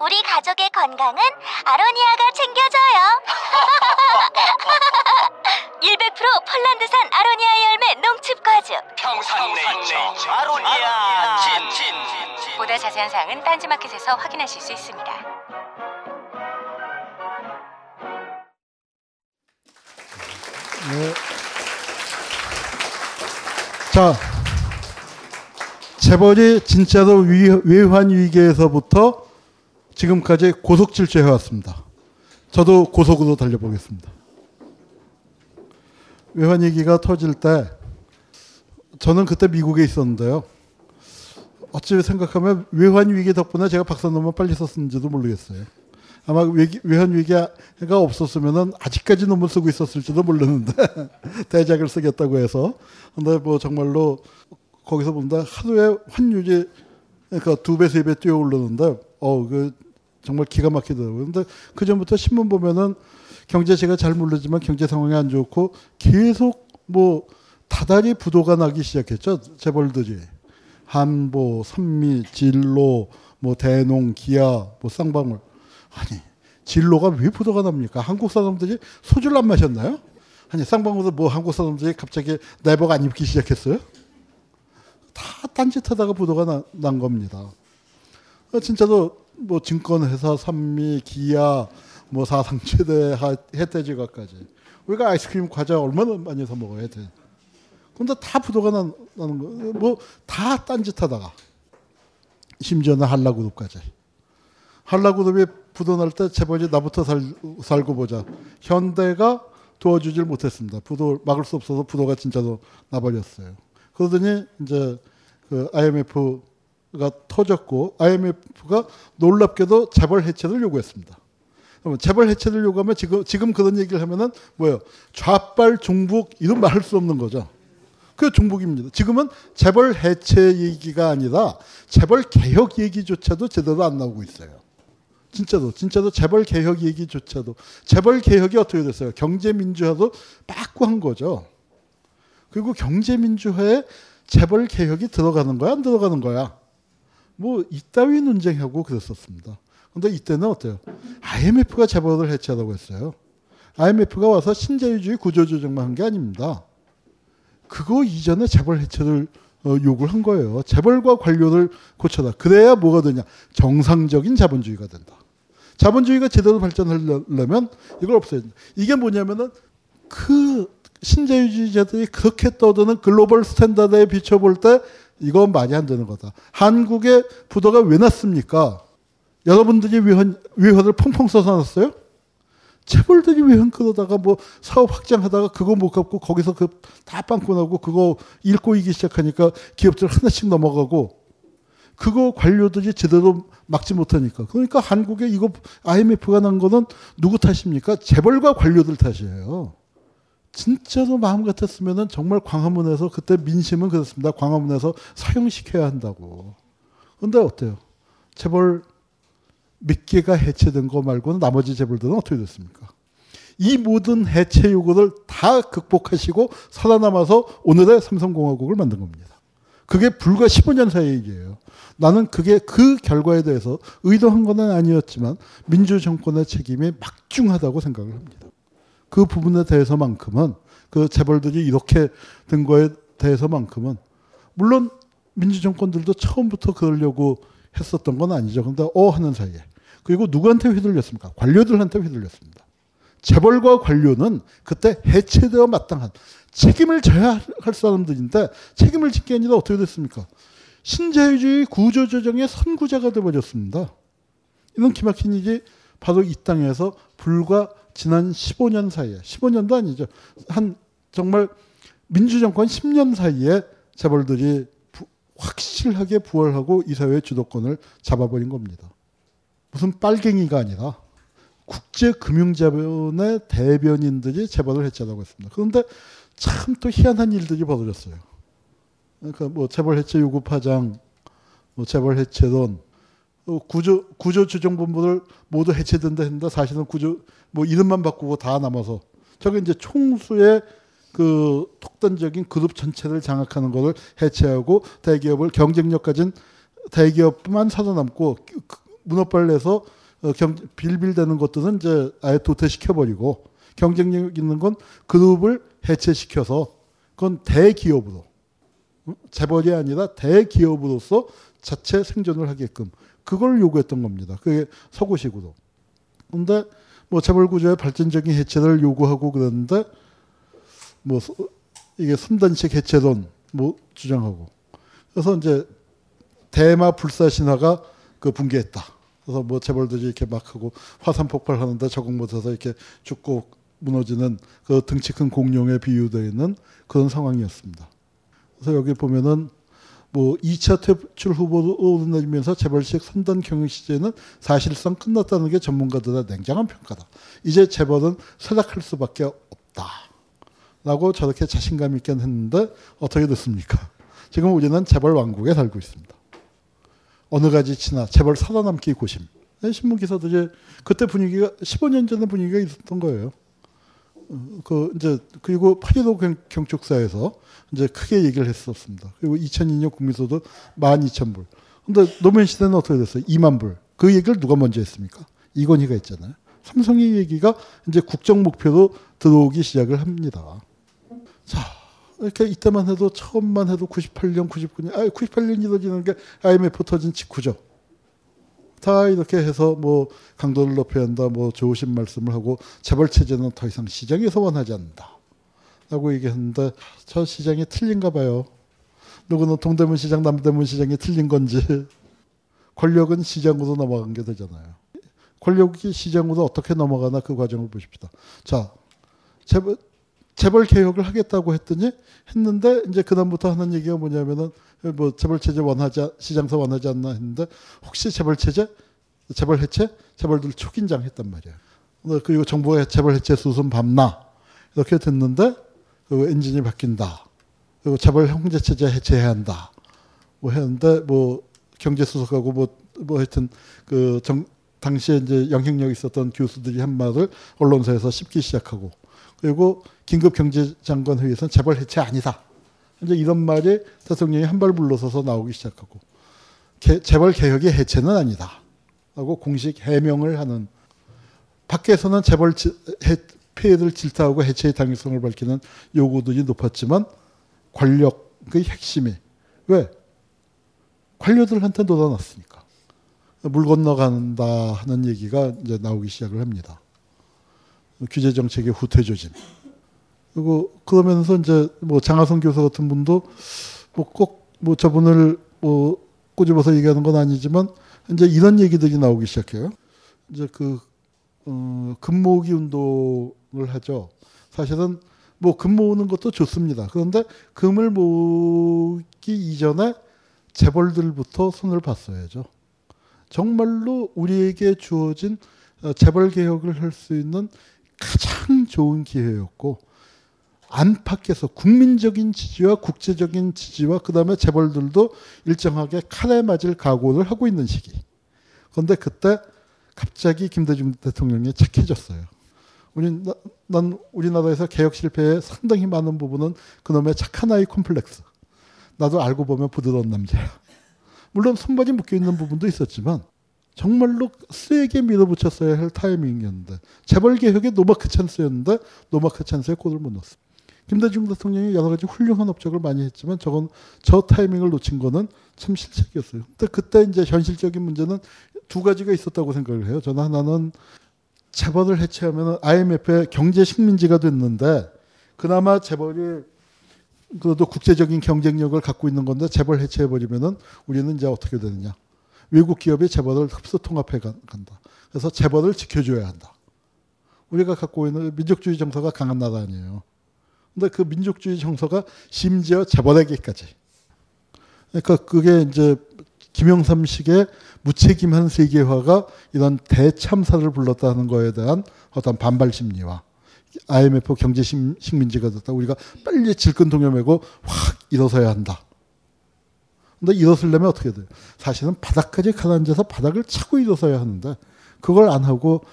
우리 가족의 건강은 아로니아가 챙겨줘요. *laughs* 100% 폴란드산 아로니아 열매 농축 과즙. 평산네이처 아로니아 친 보다 자세한 사항은 딴지마켓에서 확인하실 수 있습니다. 네. 자, 재벌이 진짜로 위, 외환 위기에서부터 지금까지 고속 질주 해 왔습니다. 저도 고속으로 달려보겠습니다. 외환 위기가 터질 때 저는 그때 미국에 있었는데요. 어찌 생각하면 외환 위기 덕분에 제가 박사 논문 빨리 썼는지도 모르겠어요. 아마 외기, 외환 위기가 없었으면은 아직까지 논문 쓰고 있었을지도 모르는데 *laughs* 대작을 쓰겠다고 해서 근데 뭐 정말로 거기서 본다 하루에 환율이 그러니까 두 배 세 배 뛰어 오르는데 어그 정말 기가 막히더라고요. 근데 그 전부터 신문 보면은 경제 제가 잘 모르지만 경제 상황이 안 좋고 계속 뭐 다달이 부도가 나기 시작했죠. 재벌들이 한보, 선미, 진로, 뭐 대농, 기아, 뭐 쌍방울 아니 진로가 왜 부도가 납니까? 한국 사람들이 소주를 안 마셨나요? 아니 쌍방울도 뭐 한국 사람들이 갑자기 내복 안 입기 시작했어요? 다 딴짓하다가 부도가 나, 난 겁니다. 어, 진짜로 뭐 증권회사, 산미, 기아, 뭐 사상 최대 하- 혜태지가까지 우리가 아이스크림 과자 얼마나 많이 사 먹어야 돼. 근데 다 부도가 나, 나는 거. 뭐 다 딴짓하다가 심지어는 한라그룹까지. 한라그룹이 부도 날 때 재벌이 나부터 살, 살고 보자. 현대가 도와주질 못했습니다. 부도 막을 수 없어서 부도가 진짜로 나버렸어요. 그러더니 이제 그 IMF 가 터졌고 IMF가 놀랍게도 재벌 해체를 요구했습니다. 그러면 재벌 해체를 요구하면 지금 지금 그런 얘기를 하면은 뭐예요? 좌빨 중북 이런 말할 수 없는 거죠. 그 중북입니다. 지금은 재벌 해체 얘기가 아니라 재벌 개혁 얘기조차도 제대로 안 나오고 있어요. 진짜로 진짜로 재벌 개혁 얘기조차도 재벌 개혁이 어떻게 됐어요? 경제 민주화도 빠꾸 한 거죠. 그리고 경제 민주화에 재벌 개혁이 들어가는 거야 안 들어가는 거야? 뭐 이따위 논쟁하고 그랬었습니다. 근데 이때는 어때요? IMF가 재벌을 해체하라고 했어요. IMF가 와서 신자유주의 구조조정만 한 게 아닙니다. 그거 이전에 재벌 해체를 어, 요구를 한 거예요. 재벌과 관료를 고쳐라. 그래야 뭐가 되냐? 정상적인 자본주의가 된다. 자본주의가 제대로 발전하려면 이걸 없애야 된다. 이게 뭐냐면은 그 신자유주의자들이 그렇게 떠드는 global standard에 비춰볼 때 이건 말이 안 되는 거다. 한국의 부도가 왜 났습니까? 여러분들이 외환, 외환을 펑펑 써서 났어요? 재벌들이 외환 끌어다가 뭐 사업 확장하다가 그거 못 갚고 거기서 그다 빵꾸 나고 그거 잃고 이기 시작하니까 기업들 하나씩 넘어가고 그거 관료들이 제대로 막지 못하니까. 그러니까 한국에 이거 IMF가 난 거는 누구 탓입니까? 재벌과 관료들 탓이에요. 진짜로 마음 같았으면은 정말 광화문에서 그때 민심은 그렇습니다. 광화문에서 사형시켜야 한다고. 근데 어때요? 재벌 몇 개가 해체된 거 말고는 나머지 재벌들은 어떻게 됐습니까? 이 모든 해체 요구를 다 극복하시고 살아남아서 오늘의 삼성공화국을 만든 겁니다. 그게 불과 15년 사이의 얘기예요. 나는 그게 그 결과에 대해서 의도한 건 아니었지만 민주정권의 책임이 막중하다고 생각을 합니다. 그 부분에 대해서만큼은 그 재벌들이 이렇게 된 거에 대해서만큼은 물론 민주정권들도 처음부터 그러려고 했었던 건 아니죠. 근데 어 하는 사이에 그리고 누구한테 휘둘렸습니까? 관료들한테 휘둘렸습니다. 재벌과 관료는 그때 해체되어 마땅한 책임을 져야 할 사람들인데 책임을 짓게 아니라 어떻게 됐습니까? 신자유주의 구조조정의 선구자가 되어버렸습니다. 이런 기막힌 일이 바로 이 땅에서 불과 지난 15년 사이에 15년도 아니죠. 한 정말 민주정권 10년 사이에 재벌들이 부, 확실하게 부활하고 이 사회의 주도권을 잡아버린 겁니다. 무슨 빨갱이가 아니라 국제금융자본의 대변인들이 재벌을 해체하고 했습니다. 그런데 참 또 희한한 일들이 벌어졌어요. 그러니까 뭐 재벌 해체 요구 파장, 뭐 재벌 해체론, 어, 구조 구조 조정 본부를 모두 해체된다 했는데 사실은 구조 뭐 이름만 바꾸고 다 남아서 저게 이제 총수의 그 독단적인 그룹 전체를 장악하는 것을 해체하고 대기업을 경쟁력 가진 대기업만 살아남고 그 문어발 내서 어, 경, 빌빌대는 것들은 이제 아예 도태시켜 버리고 경쟁력 있는 건 그룹을 해체시켜서 그건 대기업으로 어? 재벌이 아니라 대기업으로서 자체 생존을 하게끔 그걸 요구했던 겁니다. 그게 서구식으로. 근데 뭐 재벌 구조의 발전적인 해체를 요구하고 그러는데 뭐 서- 이게 순단식 해체론 뭐 주장하고 그래서 이제 대마 불사 신화가 그 붕괴했다. 그래서 뭐 재벌들이 이렇게 막 하고 화산 폭발하는데 적응 못해서 이렇게 죽고 무너지는 그 등치 큰 공룡에 비유되어 있는 그런 상황이었습니다. 그래서 여기 보면은 뭐 2차 퇴출 후보로 오르내리면서 재벌식 선단 경영 시제는 사실상 끝났다는 게 전문가들의 냉정한 평가다. 이제 재벌은 쇠락할 수밖에 없다. 라고 저렇게 자신감 있게 했는데 어떻게 됐습니까? 지금 우리는 재벌 왕국에 살고 있습니다. 어느 가지 치나 재벌 살아남기 고심. 네, 신문 기사들이 그때 분위기가 15년 전에 분위기가 있었던 거예요. 어, 그 이제 그리고 8.15 경축사에서 이제 크게 얘기를 했었습니다. 그리고 2002년 국민소득 12,000불. 근데 노무현 시대는 어떻게 됐어요? 2만 불. 그 얘기를 누가 먼저 했습니까? 이건희가 했잖아요. 삼성의 얘기가 이제 국정 목표로 들어오기 시작을 합니다. 자, 이렇게 이때만 해도 처음만 해도 98년, 99년, 아, 98년 이루어지는 게 IMF 터진 직후죠. 다 이렇게 해서 뭐 강도를 높여야 한다, 뭐 좋으신 말씀을 하고 재벌 체제는 더 이상 시장에서 원하지 않는다. 라고 얘기했는데 저 시장이 틀린가 봐요. 누구는 동대문 시장, 남대문 시장이 틀린 건지 권력은 시장으로 넘어간 게 되잖아요. 권력이 시장으로 어떻게 넘어가나 그 과정을 보십시다. 자, 재벌, 재벌 개혁을 하겠다고 했더니 했는데 이제 그다음부터 하는 얘기가 뭐냐면은 뭐 재벌 체제 원하지 시장사 원하지 않나 했는데 혹시 재벌 체제 재벌 해체 재벌들 초긴장 했단 말이야. 그리고 정부가 재벌 해체 수순 밟나 이렇게 됐는데 그 엔진이 바뀐다. 그리고 재벌 형제 체제 해체해야 한다. 뭐 했는데 뭐 경제 수석하고 뭐, 뭐 하여튼 그 정, 당시에 이제 영향력 있었던 교수들이 한 말을 언론사에서 씹기 시작하고 그리고 긴급 경제장관 회의에서는 재벌 해체 아니다. 이제 이런 말이 대통령이 한 발 물러서서 나오기 시작하고 개, 재벌 개혁의 해체는 아니다. 하고 공식 해명을 하는 밖에서는 재벌 해, 폐해를 질타하고 해체의 당위성을 밝히는 요구들이 높았지만 권력의 핵심이 왜 관료들한테 돋아났으니까 물 건너간다 하는 얘기가 이제 나오기 시작을 합니다. 규제 정책의 후퇴 조짐. 그리고 그러면서 이제 뭐 장하성 교수 같은 분도 뭐 꼭뭐 뭐 저분을 뭐 꼬집어서 얘기하는 건 아니지만 이제 이런 얘기들이 나오기 시작해요. 이제 그 어, 금모으기 운동을 하죠. 사실은 뭐 금 모으는 것도 좋습니다. 그런데 금을 모으기 이전에 재벌들부터 손을 봤어야죠. 정말로 우리에게 주어진 어, 재벌 개혁을 할 수 있는 가장 좋은 기회였고 안팎에서 국민적인 지지와 국제적인 지지와 그다음에 재벌들도 일정하게 칼에 맞을 각오를 하고 있는 시기. 그런데 그때 갑자기 김대중 대통령이 착해졌어요. 우리 난 우리나라에서 개혁 실패에 상당히 많은 부분은 그놈의 착한 아이 콤플렉스. 나도 알고 보면 부드러운 남자야. 물론 손발이 묶여 있는 부분도 있었지만 정말로 세게 밀어붙였어야 할 타이밍이었는데 재벌 개혁의 노마크 찬스였는데 노마크 찬스에 골을 못 넣었어. 김대중 대통령이 여러 가지 훌륭한 업적을 많이 했지만 저건 저 타이밍을 놓친 거는 참 실책이었어요. 근데 그때 이제 현실적인 문제는 두 가지가 있었다고 생각을 해요. 저는 하나는 재벌을 해체하면 IMF의 경제 식민지가 됐는데 그나마 재벌이 그래도 국제적인 경쟁력을 갖고 있는 건데 재벌 해체해버리면은 우리는 이제 어떻게 되느냐. 외국 기업이 재벌을 흡수 통합해 간다. 그래서 재벌을 지켜줘야 한다. 우리가 갖고 있는 민족주의 정서가 강한 나라 아니에요. 근데 그 민족주의 정서가 심지어 재벌에게까지. 그러니까 그게 이제 김영삼식의 무책임한 세계화가 이런 대참사를 불렀다는 거에 대한 어떤 반발 심리와 IMF 경제 식민지가 됐다. 우리가 빨리 질끈 동여매고 확 일어서야 한다. 근데 일어서려면 어떻게 돼요? 사실은 바닥까지 가라앉아서 바닥을 차고 일어서야 하는데 그걸 안 하고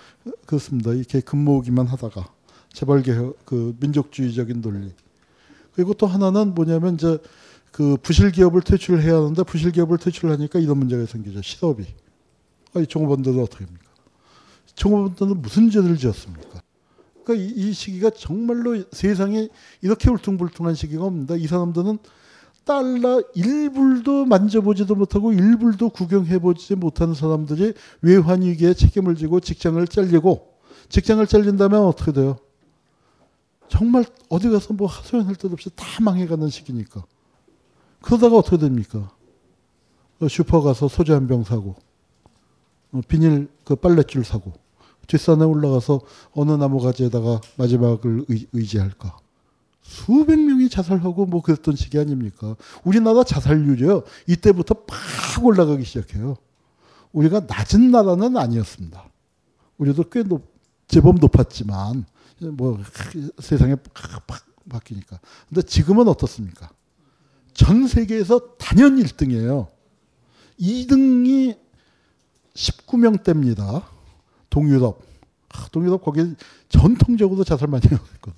그렇습니다. 이렇게 근모으기만 하다가 재벌 개혁 그 민족주의적인 논리. 그리고 또 하나는 뭐냐면 이제 그 부실 기업을 퇴출해야 하는데 부실 기업을 퇴출하니까 이런 문제가 생기죠. 실업이. 아니 종업원들은 어떻게 합니까? 종업원들은 무슨 죄를 지었습니까? 그러니까 이, 이 시기가 정말로 세상에 이렇게 울퉁불퉁한 시기가 없는데 이 사람들은 달러 1불도 만져보지도 못하고 1불도 구경해보지 못하는 사람들이 외환위기에 책임을 지고 직장을 잘리고 직장을 잘린다면 어떻게 돼요? 정말 어디 가서 뭐 하소연할 것 없이 다 망해가는 시기니까. 그러다가 어떻게 됩니까? 어, 슈퍼 가서 소주 한 병 사고, 어, 비닐 그 빨랫줄 사고, 뒷산에 올라가서 어느 나무 가지에다가 마지막을 의, 지할까 수백 명이 자살하고 뭐 그랬던 시기 아닙니까? 우리나라 자살률이요. 이때부터 팍 올라가기 시작해요. 우리가 낮은 나라는 아니었습니다. 우리도 꽤 높, 제법 높았지만, 뭐 세상에 팍 바뀌니까. 근데 지금은 어떻습니까? 전 세계에서 단연 1등이에요. 2등이 19명 대입니다. 동유럽. 아, 동유럽 거기 전통적으로 자살 많이 했거든.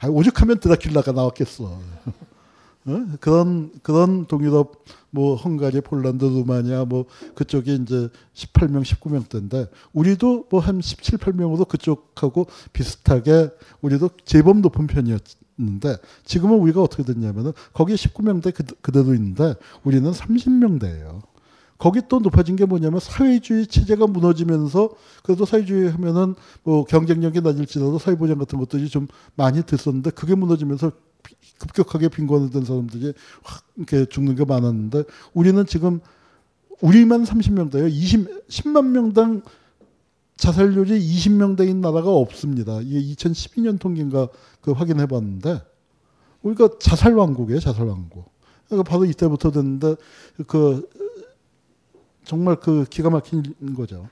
아, 오죽하면 드라큘라가 나왔겠어. *laughs* 어? 그런 그런 동유럽 뭐 헝가리, 폴란드, 루마니아 뭐 그쪽이 이제 18명, 19명대인데 우리도 뭐 한 17, 8명으로 그쪽하고 비슷하게 우리도 제법 높은 편이었는데 지금은 우리가 어떻게 됐냐면은 거기 19명대 그, 그대로 있는데 우리는 30명대예요. 거기 또 높아진 게 뭐냐면 사회주의 체제가 무너지면서 그래도 사회주의 하면은 뭐 경쟁력이 낮을지라도 사회보장 같은 것들이 좀 많이 됐었는데 그게 무너지면서 급격하게 빈곤이 된 사람들이 확 이렇게 죽는 게 많았는데 우리는 지금 우리만 30명대예요. 20, 10만 명당 자살률이 20명대인 나라가 없습니다. 이게 2012년 통계인가 그 확인해 봤는데 우리가 자살 왕국이에요. 자살 왕국. 그러니까 바로 이때부터 됐는데 그 정말 그 기가 막힌 거죠.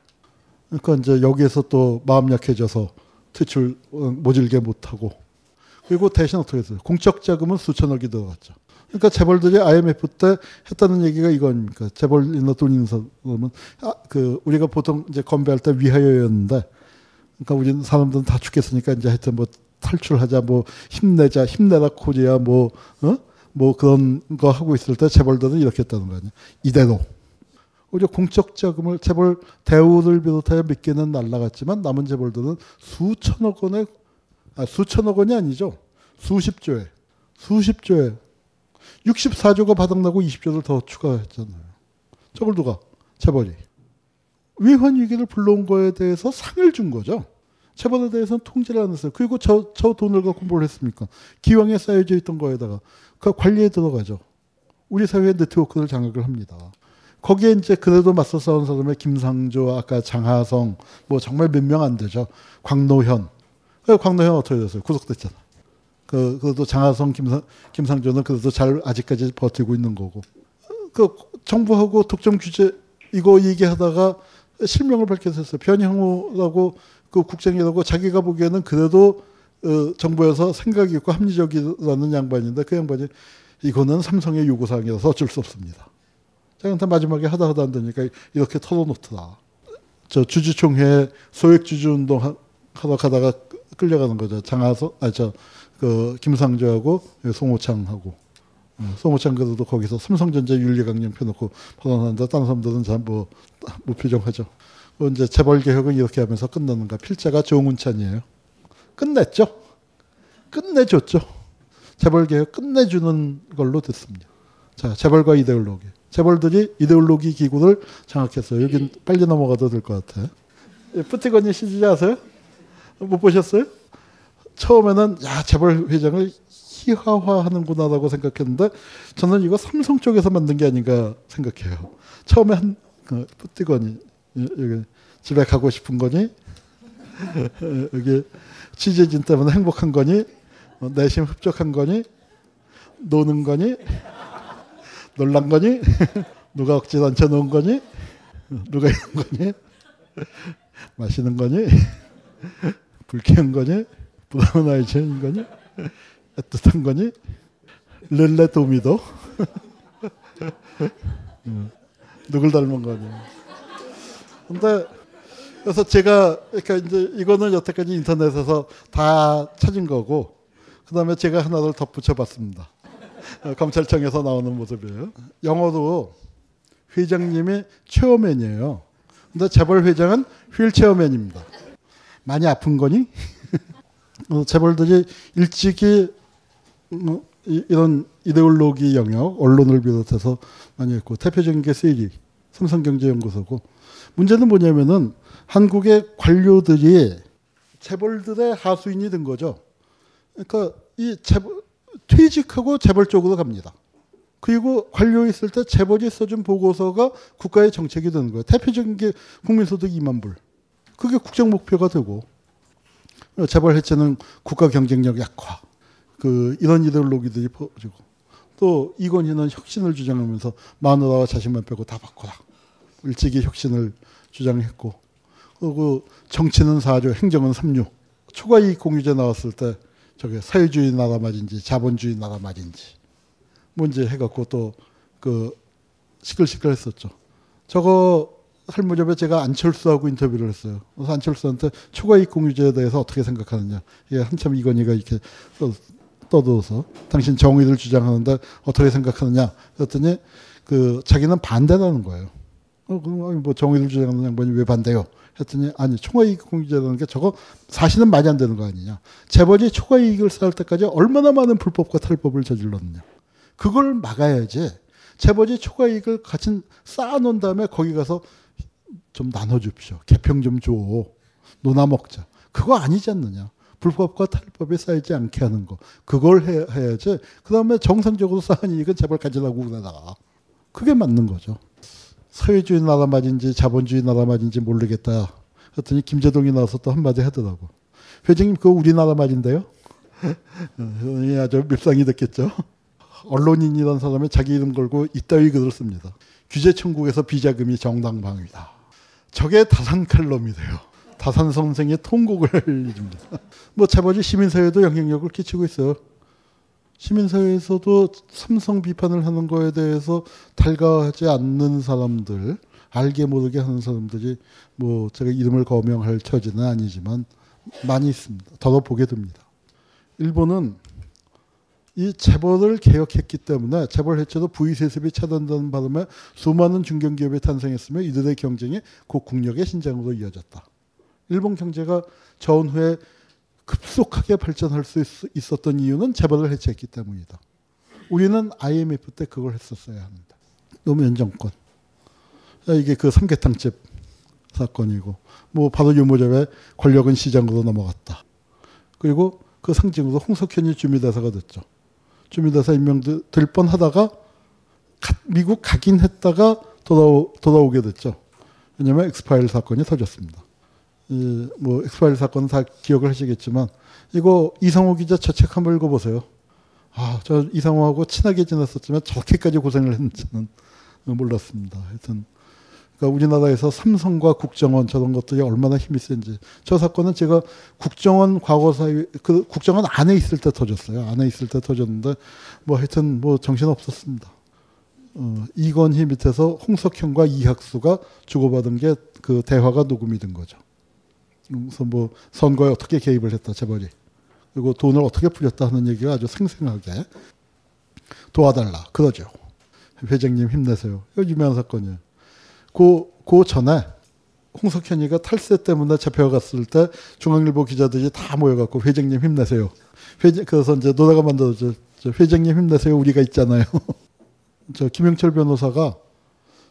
그러니까 이제 여기에서 또 마음 약해져서 퇴출 모질게 못하고 그리고 대신 어떻게 했어요? 공적 자금은 수천억이 들어갔죠. 그러니까 재벌들이 IMF 때 했다는 얘기가 이거입니까? 재벌이나 돈 있는 사람은 아, 그 우리가 보통 이제 건배할 때 위하여였는데 그러니까 우리는 사람들은 다 죽겠으니까 이제 하여튼 뭐 탈출하자 뭐 힘내자 힘내라 코리아 뭐 어? 뭐 그런 거 하고 있을 때 재벌들은 이렇게 했다는 거 아니에요. 이대로 오히려 공적 자금을 재벌 대우를 비롯하여 몇 개는 날라갔지만 남은 재벌들은 수천억 원의 아, 수천억 원이 아니죠. 수십조에 수십조에 64조가 바닥나고 20조를 더 추가했잖아요. 저걸 누가 재벌이 위헌 위기를 불러온 거에 대해서 상을 준 거죠. 재벌에 대해서는 통제를 안 했어요. 그리고 저, 저 돈을 갖고 뭘 했습니까? 기왕에 쌓여져 있던 거에다가 그 관리에 들어가죠. 우리 사회의 네트워크를 장악을 합니다. 거기에 이제 그래도 맞서 싸운 사람의 김상조, 아까 장하성, 뭐 정말 몇 명 안 되죠. 광노현. 그 광노현 어떻게 됐어요? 구속됐잖아. 그, 그래도 장하성, 김상, 김상조는 그래도 잘 아직까지 버티고 있는 거고. 그 정부하고 독점 규제 이거 얘기하다가 실명을 밝혔었어요. 변형호라고 그 국장이라고 자기가 보기에는 그래도 어, 정부에서 생각이 있고 합리적이라는 양반인데 그 양반이 이거는 삼성의 요구사항이라서 어쩔 수 없습니다. 자기한테 마지막에 하다 하다 안 되니까 이렇게 털어놓더라. 저 주주총회 소액주주 운동 하다 가다가 끌려가는 거죠. 장하서, 아, 저, 그, 김상조하고 송호창하고. 어, 송호창 그래도 거기서 삼성전자 윤리강령 펴놓고 포단하는데 다른 사람들은 전뭐 무표정하죠. 뭐 이제 재벌개혁은 이렇게 하면서 끝나는가. 필자가 조문찬이에요. 끝냈죠. 끝내줬죠. 재벌개혁 끝내주는 걸로 됐습니다. 자, 재벌과 이데올로기. 재벌들이 이데올로기 기구를 장악했어요. 여긴 빨리 넘어가도 될 것 같아. 푸티건이 시리즈 아세요? 못 보셨어요? 처음에는 야 재벌 회장을 희화화하는구나라고 생각했는데 저는 이거 삼성 쪽에서 만든 게 아닌가 생각해요. 처음에 한 그, 푸티건이 여기 집에 가고 싶은 거니 *laughs* 여기 취재진 때문에 행복한 거니 어, 내심 흡족한 거니 노는 거니 놀란 거니? *laughs* 누가 억지 얹혀 놓은 거니? 누가 있는 거니? *laughs* 마시는 거니? 불쾌한 거니? 부담은 아이체인 거니? 애틋한 거니? 렐레 도미도? *laughs* 누굴 닮은 거니? 근데 그래서 제가 그러니까 이제 이거는 여태까지 인터넷에서 다 찾은 거고 그다음에 제가 하나를 덧붙여 봤습니다. 어, 검찰청에서 나오는 모습이에요. 영어도 회장님이 체어맨이에요. 근데 재벌 회장은 휠체어맨입니다. 많이 아픈 거니? *laughs* 어, 재벌들이 일찍이 어, 이런 이데올로기 영역, 언론을 비롯해서 많이 했고 대표적인 게 세리, 삼성경제연구소고 문제는 뭐냐면은 한국의 관료들이 재벌들의 하수인이 된 거죠. 그러니까 이 재벌 퇴직하고 재벌 쪽으로 갑니다. 그리고 관료에 있을 때 재벌이 써준 보고서가 국가의 정책이 되는 거예요. 대표적인 게 국민소득 2만 불. 그게 국정 목표가 되고 재벌 해체는 국가 경쟁력 약화. 그 이런 이데올로기들이 퍼지고 또 이건희는 혁신을 주장하면서 마누라와 자신만 빼고 다 바꿔라. 일찍이 혁신을 주장했고 그리고 정치는 4조, 행정은 3류. 초과 이익 공유제 나왔을 때 저게 사회주의 나라 말인지 자본주의 나라 말인지 뭔지 해갖고 또 그 시끌시끌했었죠. 저거 할무렵에 제가 안철수하고 인터뷰를 했어요. 그래서 안철수한테 초과이익 공유제에 대해서 어떻게 생각하느냐. 이게 한참 이건희가 이렇게 떠- 떠들어서 당신 정의를 주장하는데 어떻게 생각하느냐. 그랬더니 그 자기는 반대라는 거예요. 어, 그럼 뭐 정의를 주장하는 양반이 왜 반대요? 했더니 아니 초과이익 공유제라는 게 저거 사실은 말이 안 되는 거 아니냐. 재벌이 초과이익을 쌓을 때까지 얼마나 많은 불법과 탈법을 저질렀느냐. 그걸 막아야지. 재벌이 초과이익을 같이 쌓아놓은 다음에 거기 가서 좀 나눠줍시오. 개평 좀 줘. 노나 먹자. 그거 아니지 않느냐. 불법과 탈법에 쌓이지 않게 하는 거. 그걸 해, 해야지. 그 다음에 정상적으로 쌓은 이익은 재벌 가지라고 그러다가. 그게 맞는 거죠. 사회주의 나라 말인지 자본주의 나라 말인지 모르겠다. 그랬더니 김재동이 나와서 또 한마디 하더라고. 회장님 그거 우리나라 말인데요. *laughs* 어, 아주 밉상이 됐겠죠. 언론인이라는 사람이 자기 이름 걸고 이따위 글을 씁니다. 규제 천국에서 비자금이 정당방위다. 저게 다산 칼럼이 돼요. 다산 선생의 통곡을 *laughs* 해줍니다. 뭐 재벌이 시민사회도 영향력을 끼치고 있어요. 시민사회에서도 삼성 비판을 하는 거에 대해서 달가하지 않는 사람들, 알게 모르게 하는 사람들이 뭐 제가 이름을 거명할 처지는 아니지만 많이 있습니다. 더러 보게 됩니다. 일본은 이 재벌을 개혁했기 때문에 재벌 해체도 부의 세습이 차단되는 바람에 수많은 중견기업이 탄생했으며 이들의 경쟁이 곧 국력의 신장으로 이어졌다. 일본 경제가 전후에 급속하게 발전할 수 있, 었던 이유는 재벌을 해체했기 때문이다. 우리는 IMF 때 그걸 했었어야 합니다. 노무현 정권. 이게 그 삼계탕집 사건이고, 뭐 바로 유무접의 권력은 시장으로 넘어갔다. 그리고 그 상징으로 홍석현이 주미대사가 됐죠. 주미대사 임명될 뻔하다가 미국 가긴 했다가 돌아오, 돌아오게 됐죠. 왜냐하면 엑스파일 사건이 터졌습니다. 이, 뭐 엑스파일 사건은 다 기억을 하시겠지만 이거 이상호 기자 저 책 한번 읽어보세요. 아, 저 이상호하고 친하게 지냈었지만 저렇게까지 고생을 했는지는 몰랐습니다. 하여튼 그러니까 우리나라에서 삼성과 국정원 저런 것들이 얼마나 힘이 센지 저 사건은 제가 국정원 과거사에 그 국정원 안에 있을 때 터졌어요. 안에 있을 때 터졌는데 뭐 하여튼 뭐 정신 없었습니다. 어, 이건희 밑에서 홍석현과 이학수가 주고받은 게 그 대화가 녹음이 된 거죠. 그래서 뭐 선거에 어떻게 개입을 했다 재벌이 그리고 돈을 어떻게 풀렸다 하는 얘기가 아주 생생하게 도와달라 그러죠. 회장님 힘내세요. 이거 유명한 사건이에요. 그, 그 전에 홍석현이가 탈세 때문에 잡혀갔을 때 중앙일보 기자들이 다 모여갖고 회장님 힘내세요. 회장, 그래서 이제 노래가 만들어져. 회장님 힘내세요. 우리가 있잖아요. *laughs* 저 김영철 변호사가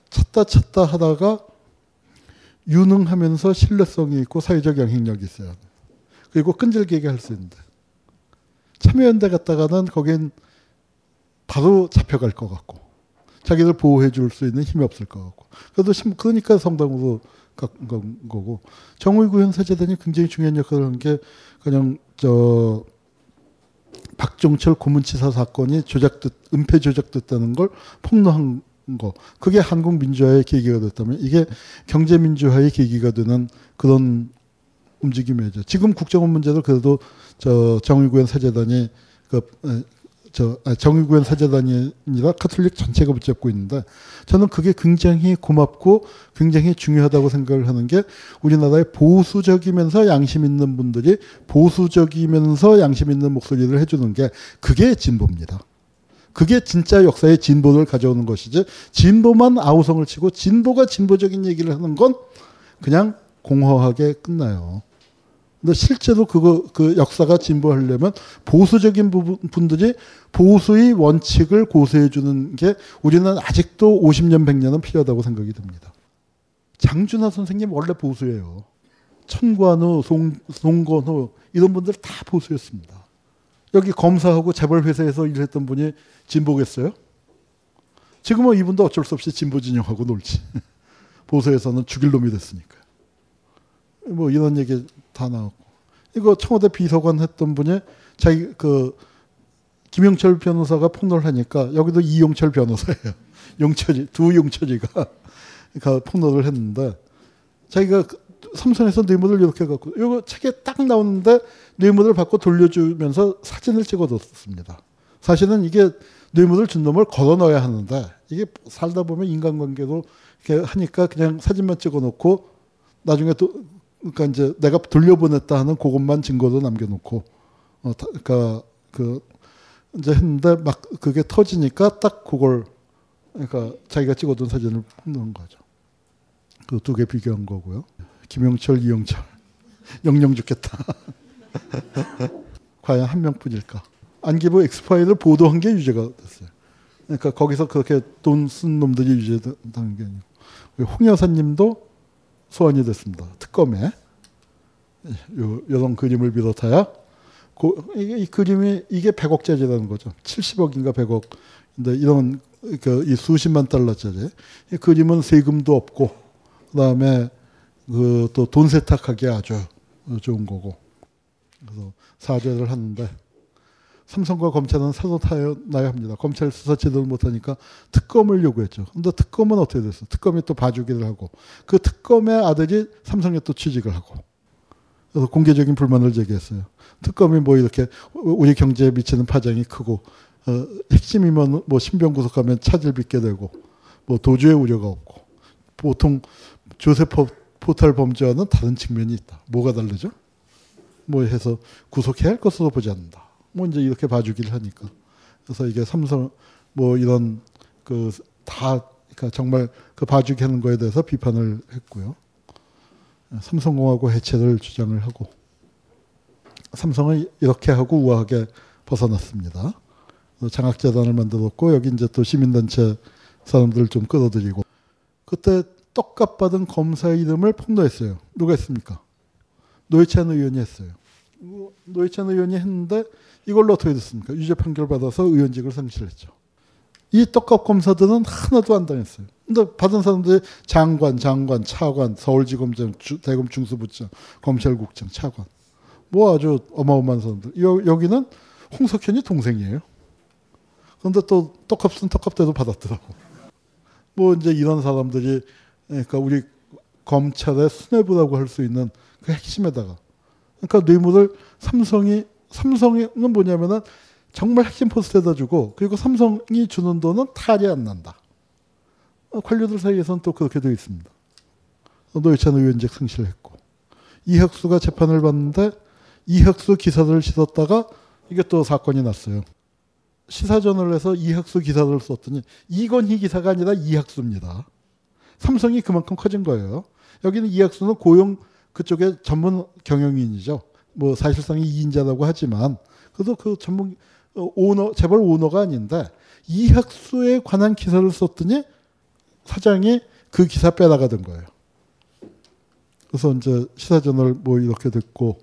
찾다 찾다 하다가 유능하면서 신뢰성이 있고 사회적 영향력이 있어요. 그리고 끈질기게 할 수 있는데. 참여연대 갔다가는 거긴 바로 잡혀갈 것 같고 자기들 보호해 줄 수 있는 힘이 없을 것 같고 그래도 그러니까 성당으로 간 거고 정의구현 사재단이 굉장히 중요한 역할을 한 게 그냥 저 박종철 고문치사 사건이 조작됐 은폐 조작됐다는 걸 폭로한 거 그게 한국 민주화의 계기가 됐다면 이게 경제 민주화의 계기가 되는 그런 움직임이죠. 지금 국정원 문제도 그래도 저 정의구현 사재단이 그저 아, 정의구현 사재단이 아니라 카톨릭 전체가 붙잡고 있는데 저는 그게 굉장히 고맙고 굉장히 중요하다고 생각을 하는 게 우리나라의 보수적이면서 양심 있는 분들이 보수적이면서 양심 있는 목소리를 해주는 게 그게 진보입니다. 그게 진짜 역사의 진보를 가져오는 것이지 진보만 아우성을 치고 진보가 진보적인 얘기를 하는 건 그냥 공허하게 끝나요. 근데 실제로 그거 그 역사가 진보하려면 보수적인 분들이 보수의 원칙을 고수해 주는 게 우리는 아직도 50년 100년은 필요하다고 생각이 듭니다. 장준하 선생님 원래 보수예요. 천관우, 송, 송건호 이런 분들 다 보수였습니다. 여기 검사하고 재벌 회사에서 일했던 분이 진보겠어요? 지금은 이분도 어쩔 수 없이 진보 진영하고 놀지. *laughs* 보수에서는 죽일 놈이 됐으니까. 뭐 이런 얘기 다 나왔고. 이거 청와대 비서관 했던 분이 자기 그 김영철 변호사가 폭로를 하니까 여기도 이용철 변호사예요. *laughs* 용철이 두 용철이가 *laughs* 그 폭로를 했는데 자기가 삼선에서 뇌물을 이렇게 갖고 이거 책에 딱 나오는데 뇌물을 받고 돌려주면서 사진을 찍어뒀습니다. 사실은 이게 뇌물을 준 놈을 걸어 넣어야 하는데 이게 살다 보면 인간관계도 이렇게 하니까 그냥 사진만 찍어놓고 나중에 또 그러니까 이제 내가 돌려보냈다 하는 그것만 증거도 남겨놓고 어, 다, 그러니까 그 이제 했는데 막 그게 터지니까 딱 그걸 그러니까 자기가 찍어둔 사진을 넣은 거죠. 그 두 개 비교한 거고요. 김영철, 이영철 *laughs* 영영 죽겠다. *laughs* 과연 한 명뿐일까? 안기부 엑스파일을 보도한 게 유죄가 됐어요. 그러니까 거기서 그렇게 돈 쓴 놈들이 유죄당한 게 아니고 홍 여사님도 소환이 됐습니다. 특검에 요 여성 그림을 비롯하여 그, 이게, 이 그림이 이게 100억짜리라는 거죠. 70억인가 100억. 근데 이런 그 이 수십만 달러짜리 이 그림은 세금도 없고 그다음에 그 또 돈 세탁하기 아주 좋은 거고. 그래서 사죄를 하는데 삼성과 검찰은 사도 타나야 합니다. 검찰 수사 제대로 못하니까 특검을 요구했죠. 근데 특검은 어떻게 됐어? 특검이 또 봐주기를 하고 그 특검의 아들이 삼성에 또 취직을 하고 그래서 공개적인 불만을 제기했어요. 특검이 뭐 이렇게 우리 경제에 미치는 파장이 크고 어, 핵심이면 뭐 신병 구속하면 차질 빚게 되고 뭐 도주의 우려가 없고 보통 조세포 포탈 범죄와는 다른 측면이 있다. 뭐가 다르죠? 뭐 해서 구속해야 할 것으로 보지 않는다. 뭐 이제 이렇게 봐주기를 하니까. 그래서 이게 삼성 뭐 이런 그 다 그러니까 정말 그 봐주기 하는 거에 대해서 비판을 했고요. 삼성공화국 해체를 주장을 하고 삼성은 이렇게 하고 우아하게 벗어났습니다. 장학재단을 만들었고 여기 이제 또 시민단체 사람들을 좀 끌어들이고 그때 떡값 받은 검사 이름을 폭로했어요. 누가 했습니까? 노회찬 의원이 했어요. 노회찬 의원이 했는데 이걸로 어떻게 됐습니까? 유죄 판결 받아서 의원직을 상실했죠. 이 떡값 검사들은 하나도 안 당했어요. 근데 받은 사람들이 장관, 장관, 차관, 서울지검장, 주, 대검 중수부장, 검찰국장, 차관. 뭐 아주 어마어마한 사람들. 여, 여기는 홍석현이 동생이에요. 그런데 또 떡값은 떡값대로 받았더라고. 뭐 이제 이런 사람들이 그러니까 우리 검찰의 수뇌부라고 할 수 있는 그 핵심에다가 그러니까 뇌물을 삼성이 삼성은 뭐냐면은 정말 핵심 포스트에다 주고 그리고 삼성이 주는 돈은 탈이 안 난다. 관료들 사이에서는 또 그렇게 되어 있습니다. 노회찬 의원직 상실했고 이혁수가 재판을 받는데 이혁수 기사를 씻었다가 이게 또 사건이 났어요. 시사전을 해서 이학수 기사를 썼더니 이건희 기사가 아니라 이학수입니다. 삼성이 그만큼 커진 거예요. 여기는 이학수는 고용 그쪽에 전문 경영인이죠. 뭐 사실상 이인자라고 하지만 그래도 그 전문 오너 재벌 오너가 아닌데 이학수에 관한 기사를 썼더니 사장이 그 기사 빼나가던 거예요. 그래서 이제 시사전을 뭐 이렇게 됐고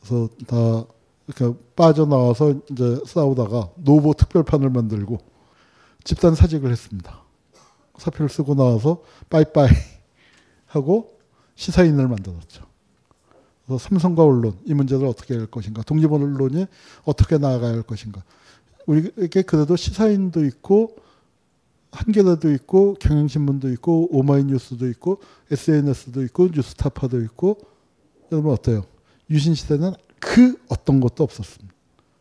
그래서 다 그러니까 빠져나와서 이제 싸우다가 노보 특별판을 만들고 집단 사직을 했습니다. 사표를 쓰고 나와서 빠이빠이 *laughs* 하고 시사인을 만들었죠. 그래서 삼성과 언론 이 문제를 어떻게 할 것인가, 독립 언론이 어떻게 나아가야 할 것인가. 우리에게 그래도 시사인도 있고 한겨레도 있고 경향신문도 있고 오마이뉴스도 있고 SNS도 있고 뉴스타파도 있고 여러분 어때요? 유신 시대는 그 어떤 것도 없었습니다.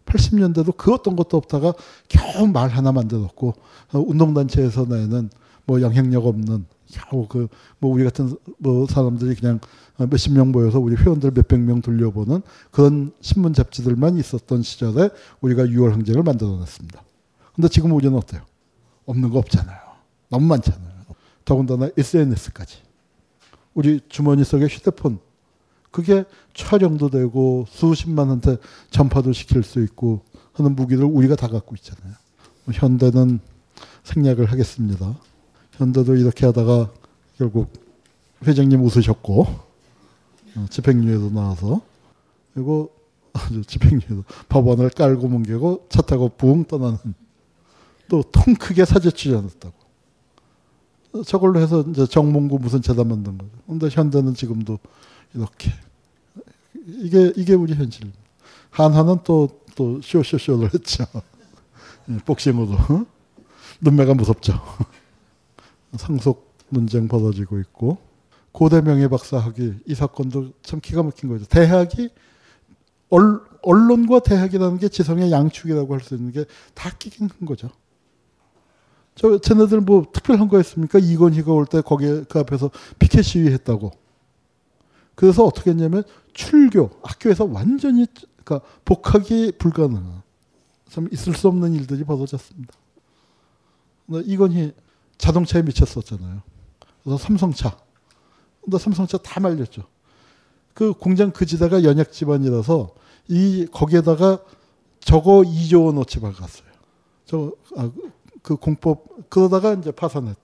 80년대도 그 어떤 것도 없다가 겨우 말 하나 만들었고 운동단체에서 내는 뭐 영향력 없는 겨우 그 뭐 우리 같은 뭐 사람들이 그냥 몇십 명 모여서 우리 회원들 몇백 명 돌려보는 그런 신문 잡지들만 있었던 시절에 우리가 6월 항쟁을 만들어냈습니다. 근데 지금 우리는 어때요? 없는 거 없잖아요. 너무 많잖아요. 더군다나 SNS까지. 우리 주머니 속에 휴대폰 그게 촬영도 되고 수십만한테 전파도 시킬 수 있고 하는 무기를 우리가 다 갖고 있잖아요. 현대는 생략을 하겠습니다. 현대도 이렇게 하다가 결국 회장님 웃으셨고 어, 집행유예도 나와서 그리고 집행유예도 법원을 깔고 뭉개고 차 타고 붕 떠나는 또 통 크게 사제 취재했다고. 저걸로 해서 이제 정몽구 무슨 재단 만든 거죠. 근데 현대는 지금도 이렇게 이게 이게 우리 현실. 한화는 또 또 쇼쇼쇼를 했죠. 복싱으로 눈매가 무섭죠. 상속 논쟁 벌어지고 있고 고대 명예 박사 학위 이 사건도 참 기가 막힌 거죠. 대학이 언론과 대학이라는 게 지성의 양축이라고 할 수 있는 게 다 끼긴 큰 거죠. 저 쟤네들 뭐 특별한 거 했습니까? 이건희가 올 때 거기에 그 앞에서 피켓 시위했다고. 그래서 어떻게 했냐면 출교 학교에서 완전히 그러니까 복학이 불가능한 참 있을 수 없는 일들이 벌어졌습니다. 근데 이건희 자동차에 미쳤었잖아요. 그래서 삼성차. 근데 삼성차 다 말렸죠. 그 공장 그 지대가 연약 집안이라서 이 거기에다가 저거 2조 원어치 박았어요. 저 아, 그 공법 그러다가 이제 파산했.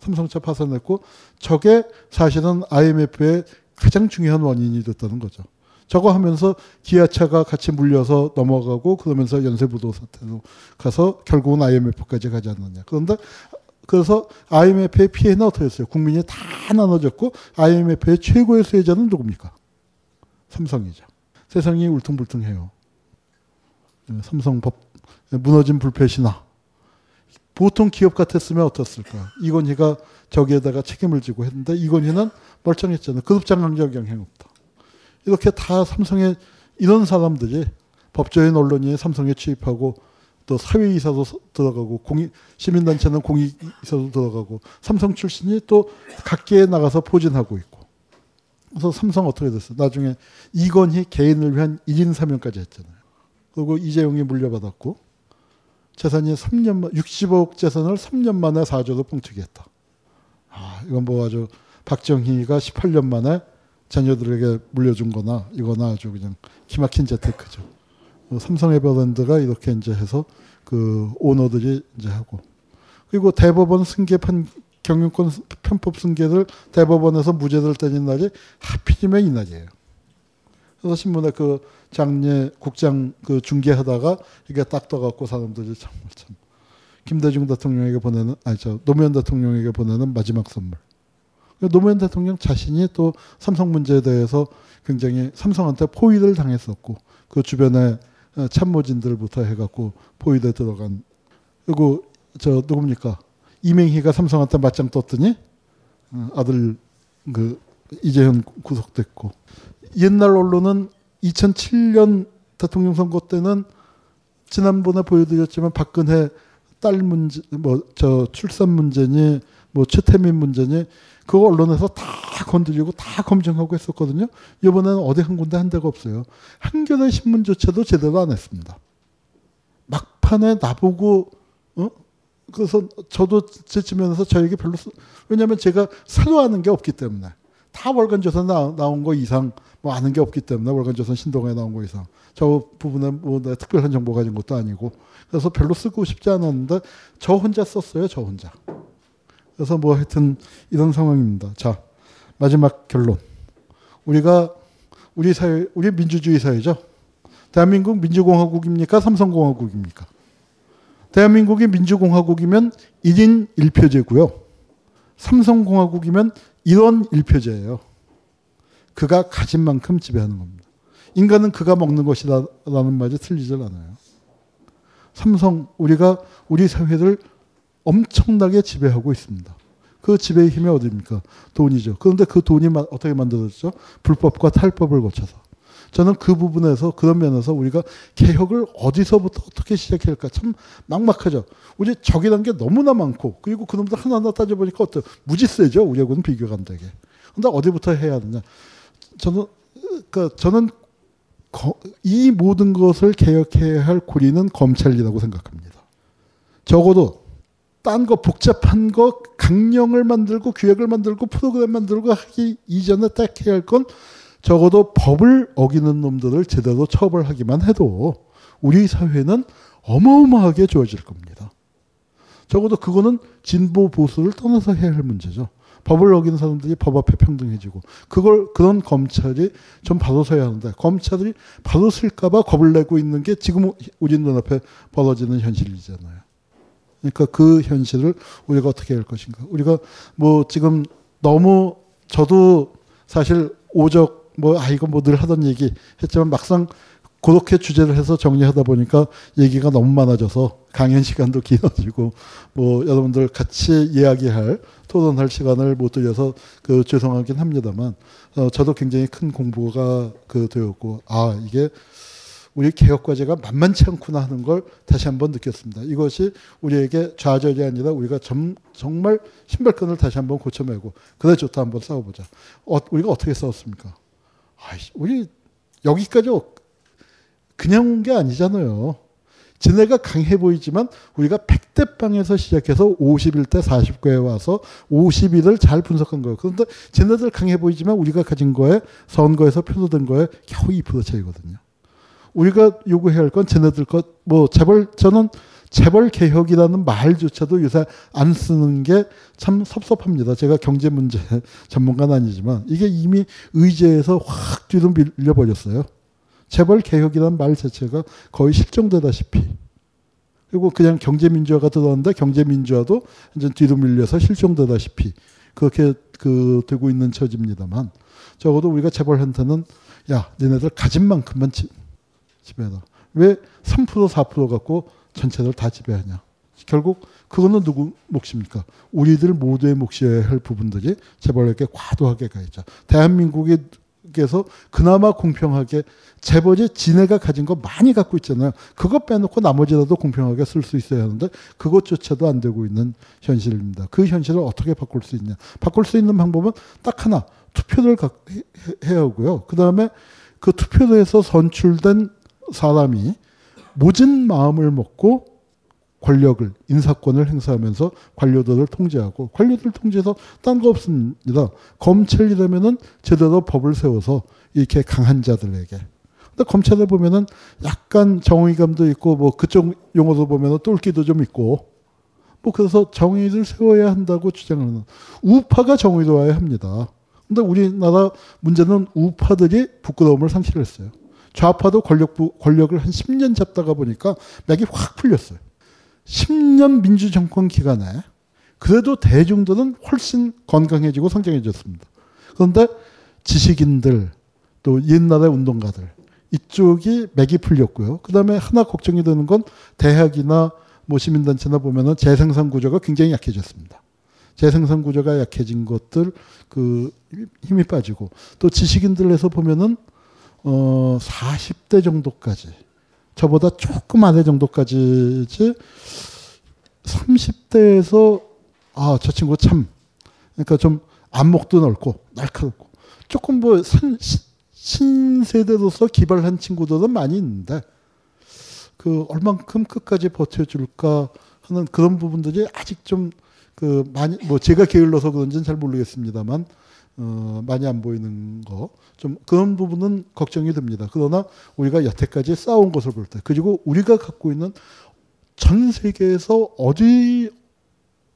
삼성차 파산했고 저게 사실은 IMF의 가장 중요한 원인이 됐다는 거죠. 저거 하면서 기아차가 같이 물려서 넘어가고 그러면서 연쇄부도 사태로 가서 결국은 IMF까지 가지 않느냐. 그런데 그래서 IMF의 피해는 어떻게 했어요? 국민이 다 나눠졌고 IMF의 최고의 수혜자는 누굽니까? 삼성이죠. 세상이 울퉁불퉁해요. 삼성 법 무너진 불패시나 보통 기업 같았으면 어떻을까? 이건희가 저기에다가 책임을 지고 했는데 이건희는 멀쩡했잖아요. 급장강적 영향 없다. 이렇게 다 삼성에 이런 사람들이 법조인 언론이 삼성에 취입하고 또 사회이사도 들어가고 공익 시민단체는 공익이사도 들어가고 삼성 출신이 또 각계에 나가서 포진하고 있고 그래서 삼성 어떻게 됐어? 나중에 이건희 개인을 위한 1인 사명까지 했잖아요. 그리고 이재용이 물려받았고 재산이 3년 만 60억 재산을 3년 만에 4조로 뻥튀기했다. 아, 이건 뭐 아주 박정희가 18년 만에 자녀들에게 물려준 거나 이거나 아주 그냥 기막힌 재테크죠. 삼성 에버랜드가 이렇게 이제 해서 그 오너들이 이제 하고 그리고 대법원 승계 판 경영권 편법 승계를 대법원에서 무죄를 때린 날이 하필이면 이 날이에요. 그래서 신문에 그 장례 국장 그 중계하다가 이게 딱 떠갖고 사람들이 정말 참 김대중 대통령에게 보내는 아니 저 노무현 대통령에게 보내는 마지막 선물. 노무현 대통령 자신이 또 삼성 문제에 대해서 굉장히 삼성한테 포위를 당했었고 그 주변에 참모진들부터 해갖고 포위돼 들어간. 그리고 저 누굽니까? 이맹희가 삼성한테 맞짱 떴더니 아들 그 이재현 구속됐고. 옛날 언론은 2007년 대통령 선거 때는 지난번에 보여드렸지만 박근혜 딸 문제 뭐 저 출산 문제니 뭐 최태민 문제니 그 언론에서 다 건드리고 다 검증하고 했었거든요. 이번에는 어디 한 군데 한 데가 없어요. 한겨레 신문조차도 제대로 안 했습니다. 막판에 나보고 어? 그래서 저도 제 측면에서 저에게 별로 왜냐하면 제가 새로 하는 게 없기 때문에 다 월간조선 나, 나온 거 이상 뭐 아는 게 없기 때문에 월간조선 신동에 나온 거 이상 저 부분에 뭐 특별한 정보 가진 것도 아니고 그래서 별로 쓰고 싶지 않았는데 저 혼자 썼어요 저 혼자 그래서 뭐 하여튼 이런 상황입니다 자 마지막 결론 우리가 우리 사회 우리 민주주의 사회죠 대한민국 민주공화국입니까 삼성공화국입니까 대한민국이 민주공화국이면 1인 1표제고요 삼성공화국이면 1원 1표제예요. 그가 가진 만큼 지배하는 겁니다. 인간은 그가 먹는 것이라는 말이 틀리질 않아요. 삼성, 우리가 우리 사회를 엄청나게 지배하고 있습니다. 그 지배의 힘이 어디입니까? 돈이죠. 그런데 그 돈이 어떻게 만들어졌죠? 불법과 탈법을 거쳐서. 저는 그 부분에서 그런 면에서 우리가 개혁을 어디서부터 어떻게 시작해야 할까 참 막막하죠. 우리 적이란 게 너무나 많고 그리고 그놈들 하나하나 따져보니까 어때 무지 세죠. 우리하고는 비교가 안 되게. 근데 어디부터 해야 하느냐. 저는 그러니까 저는 이 모든 것을 개혁해야 할 고리는 검찰이라고 생각합니다. 적어도 딴 거 복잡한 거 강령을 만들고 규약을 만들고 프로그램 만들고 하기 이전에 딱 해야 할 건 적어도 법을 어기는 놈들을 제대로 처벌하기만 해도 우리 사회는 어마어마하게 좋아질 겁니다. 적어도 그거는 진보 보수를 떠나서 해야 할 문제죠. 법을 어기는 사람들이 법 앞에 평등해지고 그걸 그런 검찰이 좀 바로 서야 하는데 검찰이 바로 쓸까봐 겁을 내고 있는 게 지금 우리 눈앞에 벌어지는 현실이잖아요. 그러니까 그 현실을 우리가 어떻게 할 것인가. 우리가 뭐 지금 너무 저도 사실 오적 뭐 아 이거 뭐 늘 하던 얘기 했지만 막상 그렇게 주제를 해서 정리하다 보니까 얘기가 너무 많아져서 강연 시간도 *laughs* 길어지고 뭐 여러분들 같이 이야기할 토론할 시간을 못 드려서 그 죄송하긴 합니다만 어 저도 굉장히 큰 공부가 그 되었고 아 이게 우리 개혁 과제가 만만치 않구나 하는 걸 다시 한번 느꼈습니다. 이것이 우리에게 좌절이 아니라 우리가 점, 정말 신발끈을 다시 한번 고쳐매고 그래 좋다 한번 싸워보자. 어, 우리가 어떻게 싸웠습니까? 아이, 우리 여기까지 그냥 온 게 아니잖아요. 지네가 강해 보이지만 우리가 100대 빵에서 시작해서 51대 49에 와서 50일을 잘 분석한 거예요. 그런데 지네들 강해 보이지만 우리가 가진 거에 선거에서 표도된 거에 겨우 2% 차이거든요. 우리가 요구해야 할 건 쟤네들 것, 뭐, 재벌, 저는 재벌 개혁이라는 말조차도 요새 안 쓰는 게 참 섭섭합니다. 제가 경제 문제 *laughs* 전문가는 아니지만 이게 이미 의제에서 확 뒤로 밀려버렸어요. 재벌 개혁이라는 말 자체가 거의 실종되다시피. 그리고 그냥 경제민주화가 들어왔는데 경제민주화도 이제 뒤로 밀려서 실종되다시피 그렇게 그 되고 있는 처지입니다만 적어도 우리가 재벌한테는 야, 니네들 가진 만큼만 지, 지배하다. 왜 3% 4% 갖고 전체를 다 지배하냐. 결국 그거는 누구 몫입니까? 우리들 모두의 몫이어야 할 부분들이 재벌 에게 과도하게 가 있죠. 대한민국이 께서 그나마 공평하게 재벌이 지네가 가진 거 많이 갖고 있잖아요. 그거 빼놓고 나머지라도 공평하게 쓸 수 있어야 하는데 그것조차도 안 되고 있는 현실입니다. 그 현실을 어떻게 바꿀 수 있냐? 바꿀 수 있는 방법은 딱 하나 투표를 해야 하고요. 그 다음에 그 투표에서 선출된 사람이 모진 마음을 먹고 권력을 인사권을 행사하면서 관료들을 통제하고 관료들을 통제해서 딴 거 없습니다. 검찰이라면은 제대로 법을 세워서 이렇게 강한 자들에게. 근데 검찰을 보면은 약간 정의감도 있고 뭐 그쪽 용어도 보면은 똘끼도 좀 있고 뭐 그래서 정의를 세워야 한다고 주장하는 우파가 정의로워야 합니다. 근데 우리나라 문제는 우파들이 부끄러움을 상실했어요. 좌파도 권력부, 권력을 한 10년 잡다가 보니까 맥이 확 풀렸어요. 10년 민주정권 기간에 그래도 대중들은 훨씬 건강해지고 성장해졌습니다. 그런데 지식인들 또 옛날의 운동가들 이쪽이 맥이 풀렸고요. 그 다음에 하나 걱정이 되는 건 대학이나 뭐 시민단체나 보면은 재생산 구조가 굉장히 약해졌습니다. 재생산 구조가 약해진 것들 그 힘이 빠지고 또 지식인들에서 보면은 어 40대 정도까지 저보다 조금 아래 정도까지지 30대에서 아, 저 친구 참 그러니까 좀 안목도 넓고 날카롭고 조금 뭐 산, 신세대로서 기발한 친구들은 많이 있는데 그 얼만큼 끝까지 버텨줄까 하는 그런 부분들이 아직 좀 그 많이 뭐 제가 게을러서 그런지는 잘 모르겠습니다만 어, 많이 안 보이는 거, 좀 그런 부분은 걱정이 됩니다. 그러나 우리가 여태까지 싸운 것을 볼 때, 그리고 우리가 갖고 있는 전 세계에서 어디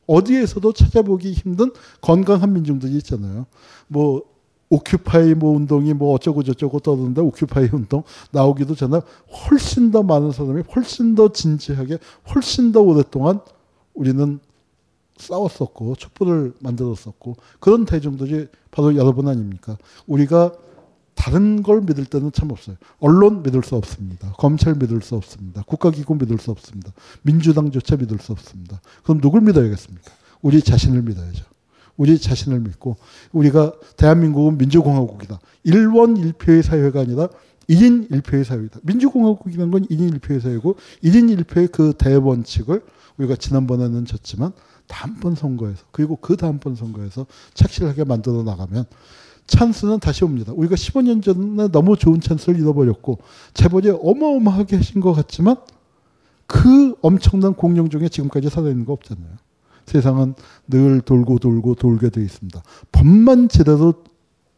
어디에서도 찾아보기 힘든 건강한 민중들이 있잖아요. 뭐 오큐파이 뭐 운동이 뭐 어쩌고 저쩌고 떠드는데 오큐파이 운동 나오기도 전에 훨씬 더 많은 사람이 훨씬 더 진지하게 훨씬 더 오랫동안 우리는 싸웠었고 촛불을 만들었었고 그런 대중들이 바로 여러분 아닙니까? 우리가 다른 걸 믿을 때는 참 없어요. 언론 믿을 수 없습니다. 검찰 믿을 수 없습니다. 국가기구 믿을 수 없습니다. 민주당조차 믿을 수 없습니다. 그럼 누굴 믿어야겠습니까? 우리 자신을 믿어야죠. 우리 자신을 믿고 우리가 대한민국은 민주공화국이다. 1원 1표의 사회가 아니라 1인 1표의 사회이다. 민주공화국이라는 건 1인 1표의 사회고 1인 1표의 그 대원칙을 우리가 지난번에는 졌지만 다음번 선거에서 그리고 그 다음번 선거에서 착실하게 만들어 나가면 찬스는 다시 옵니다. 우리가 15년 전에 너무 좋은 찬스를 잃어버렸고 재벌이 어마어마하게 하신 것 같지만 그 엄청난 공룡 중에 지금까지 살아있는 거 없잖아요. 세상은 늘 돌고 돌고 돌게 되어 있습니다. 법만 제대로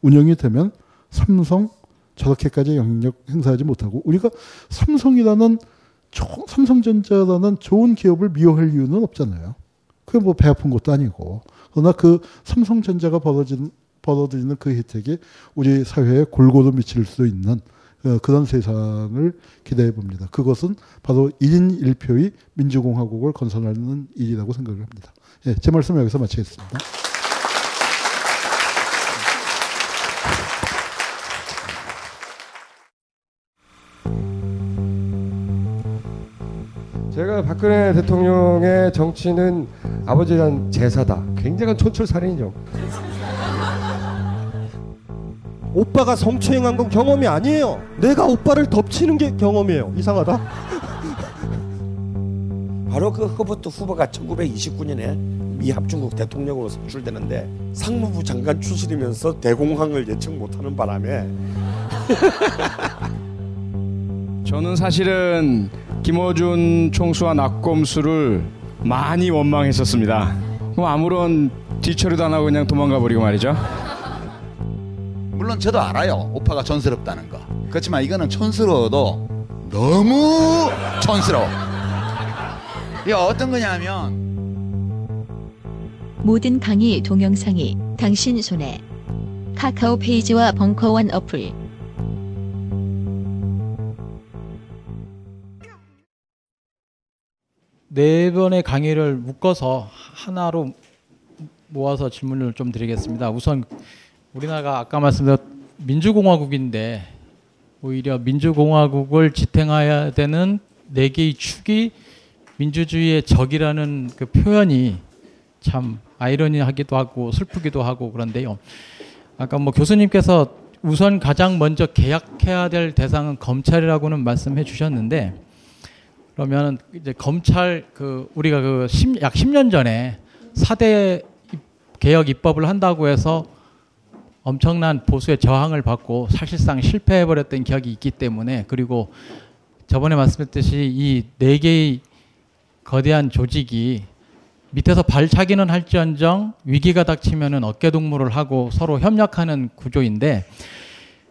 운영이 되면 삼성 저렇게까지 영향력 행사하지 못하고 우리가 삼성이라는 삼성전자라는 좋은 기업을 미워할 이유는 없잖아요. 그게 뭐 배 아픈 것도 아니고. 그러나 그 삼성전자가 벌어진, 벌어들이는 그 혜택이 우리 사회에 골고루 미칠 수 있는 어, 그런 세상을 기대해 봅니다. 그것은 바로 1인 1표의 민주공화국을 건설하는 일이라고 생각을 합니다. 예, 제 말씀 여기서 마치겠습니다. 제가 박근혜 대통령의 정치는 아버지에 대한 제사다. 굉장한 촌철살인이죠. 오빠가 성추행한 건 경험이 아니에요. 내가 오빠를 덮치는 게 경험이에요. 이상하다. *laughs* 바로 그 허버트 후보가 1929년에 미 합중국 대통령으로 선출되는데 상무부 장관 출신이면서 대공황을 예측 못하는 바람에 저는 사실은 김어준 총수와 낙검수를 많이 원망했었습니다. 그럼 아무런 뒤처리도 안 하고 그냥 도망가 버리고 말이죠. 물론 저도 알아요. 오빠가 촌스럽다는 거. 그렇지만 이거는 촌스러워도 너무 촌스러워. 이게 어떤 거냐면 모든 강의 동영상이 당신 손에 카카오 페이지와 벙커원 어플 네 번의 강의를 묶어서 하나로 모아서 질문을 좀 드리겠습니다. 우선 우리나라가 아까 말씀드렸 민주공화국인데 오히려 민주공화국을 지탱해야 되는 네 개의 축이 민주주의의 적이라는 그 표현이 참 아이러니하기도 하고 슬프기도 하고 그런데요. 아까 뭐 교수님께서 우선 가장 먼저 계약해야 될 대상은 검찰이라고는 말씀해 주셨는데 그러면 이제 검찰 그 우리가 그약 10년 전에 4대 개혁 입법을 한다고 해서 엄청난 보수의 저항을 받고 사실상 실패해 버렸던 기억이 있기 때문에 그리고 저번에 말씀했듯이 이 네 개의 거대한 조직이 밑에서 발차기는 할지언정 위기가 닥치면은 어깨동무를 하고 서로 협력하는 구조인데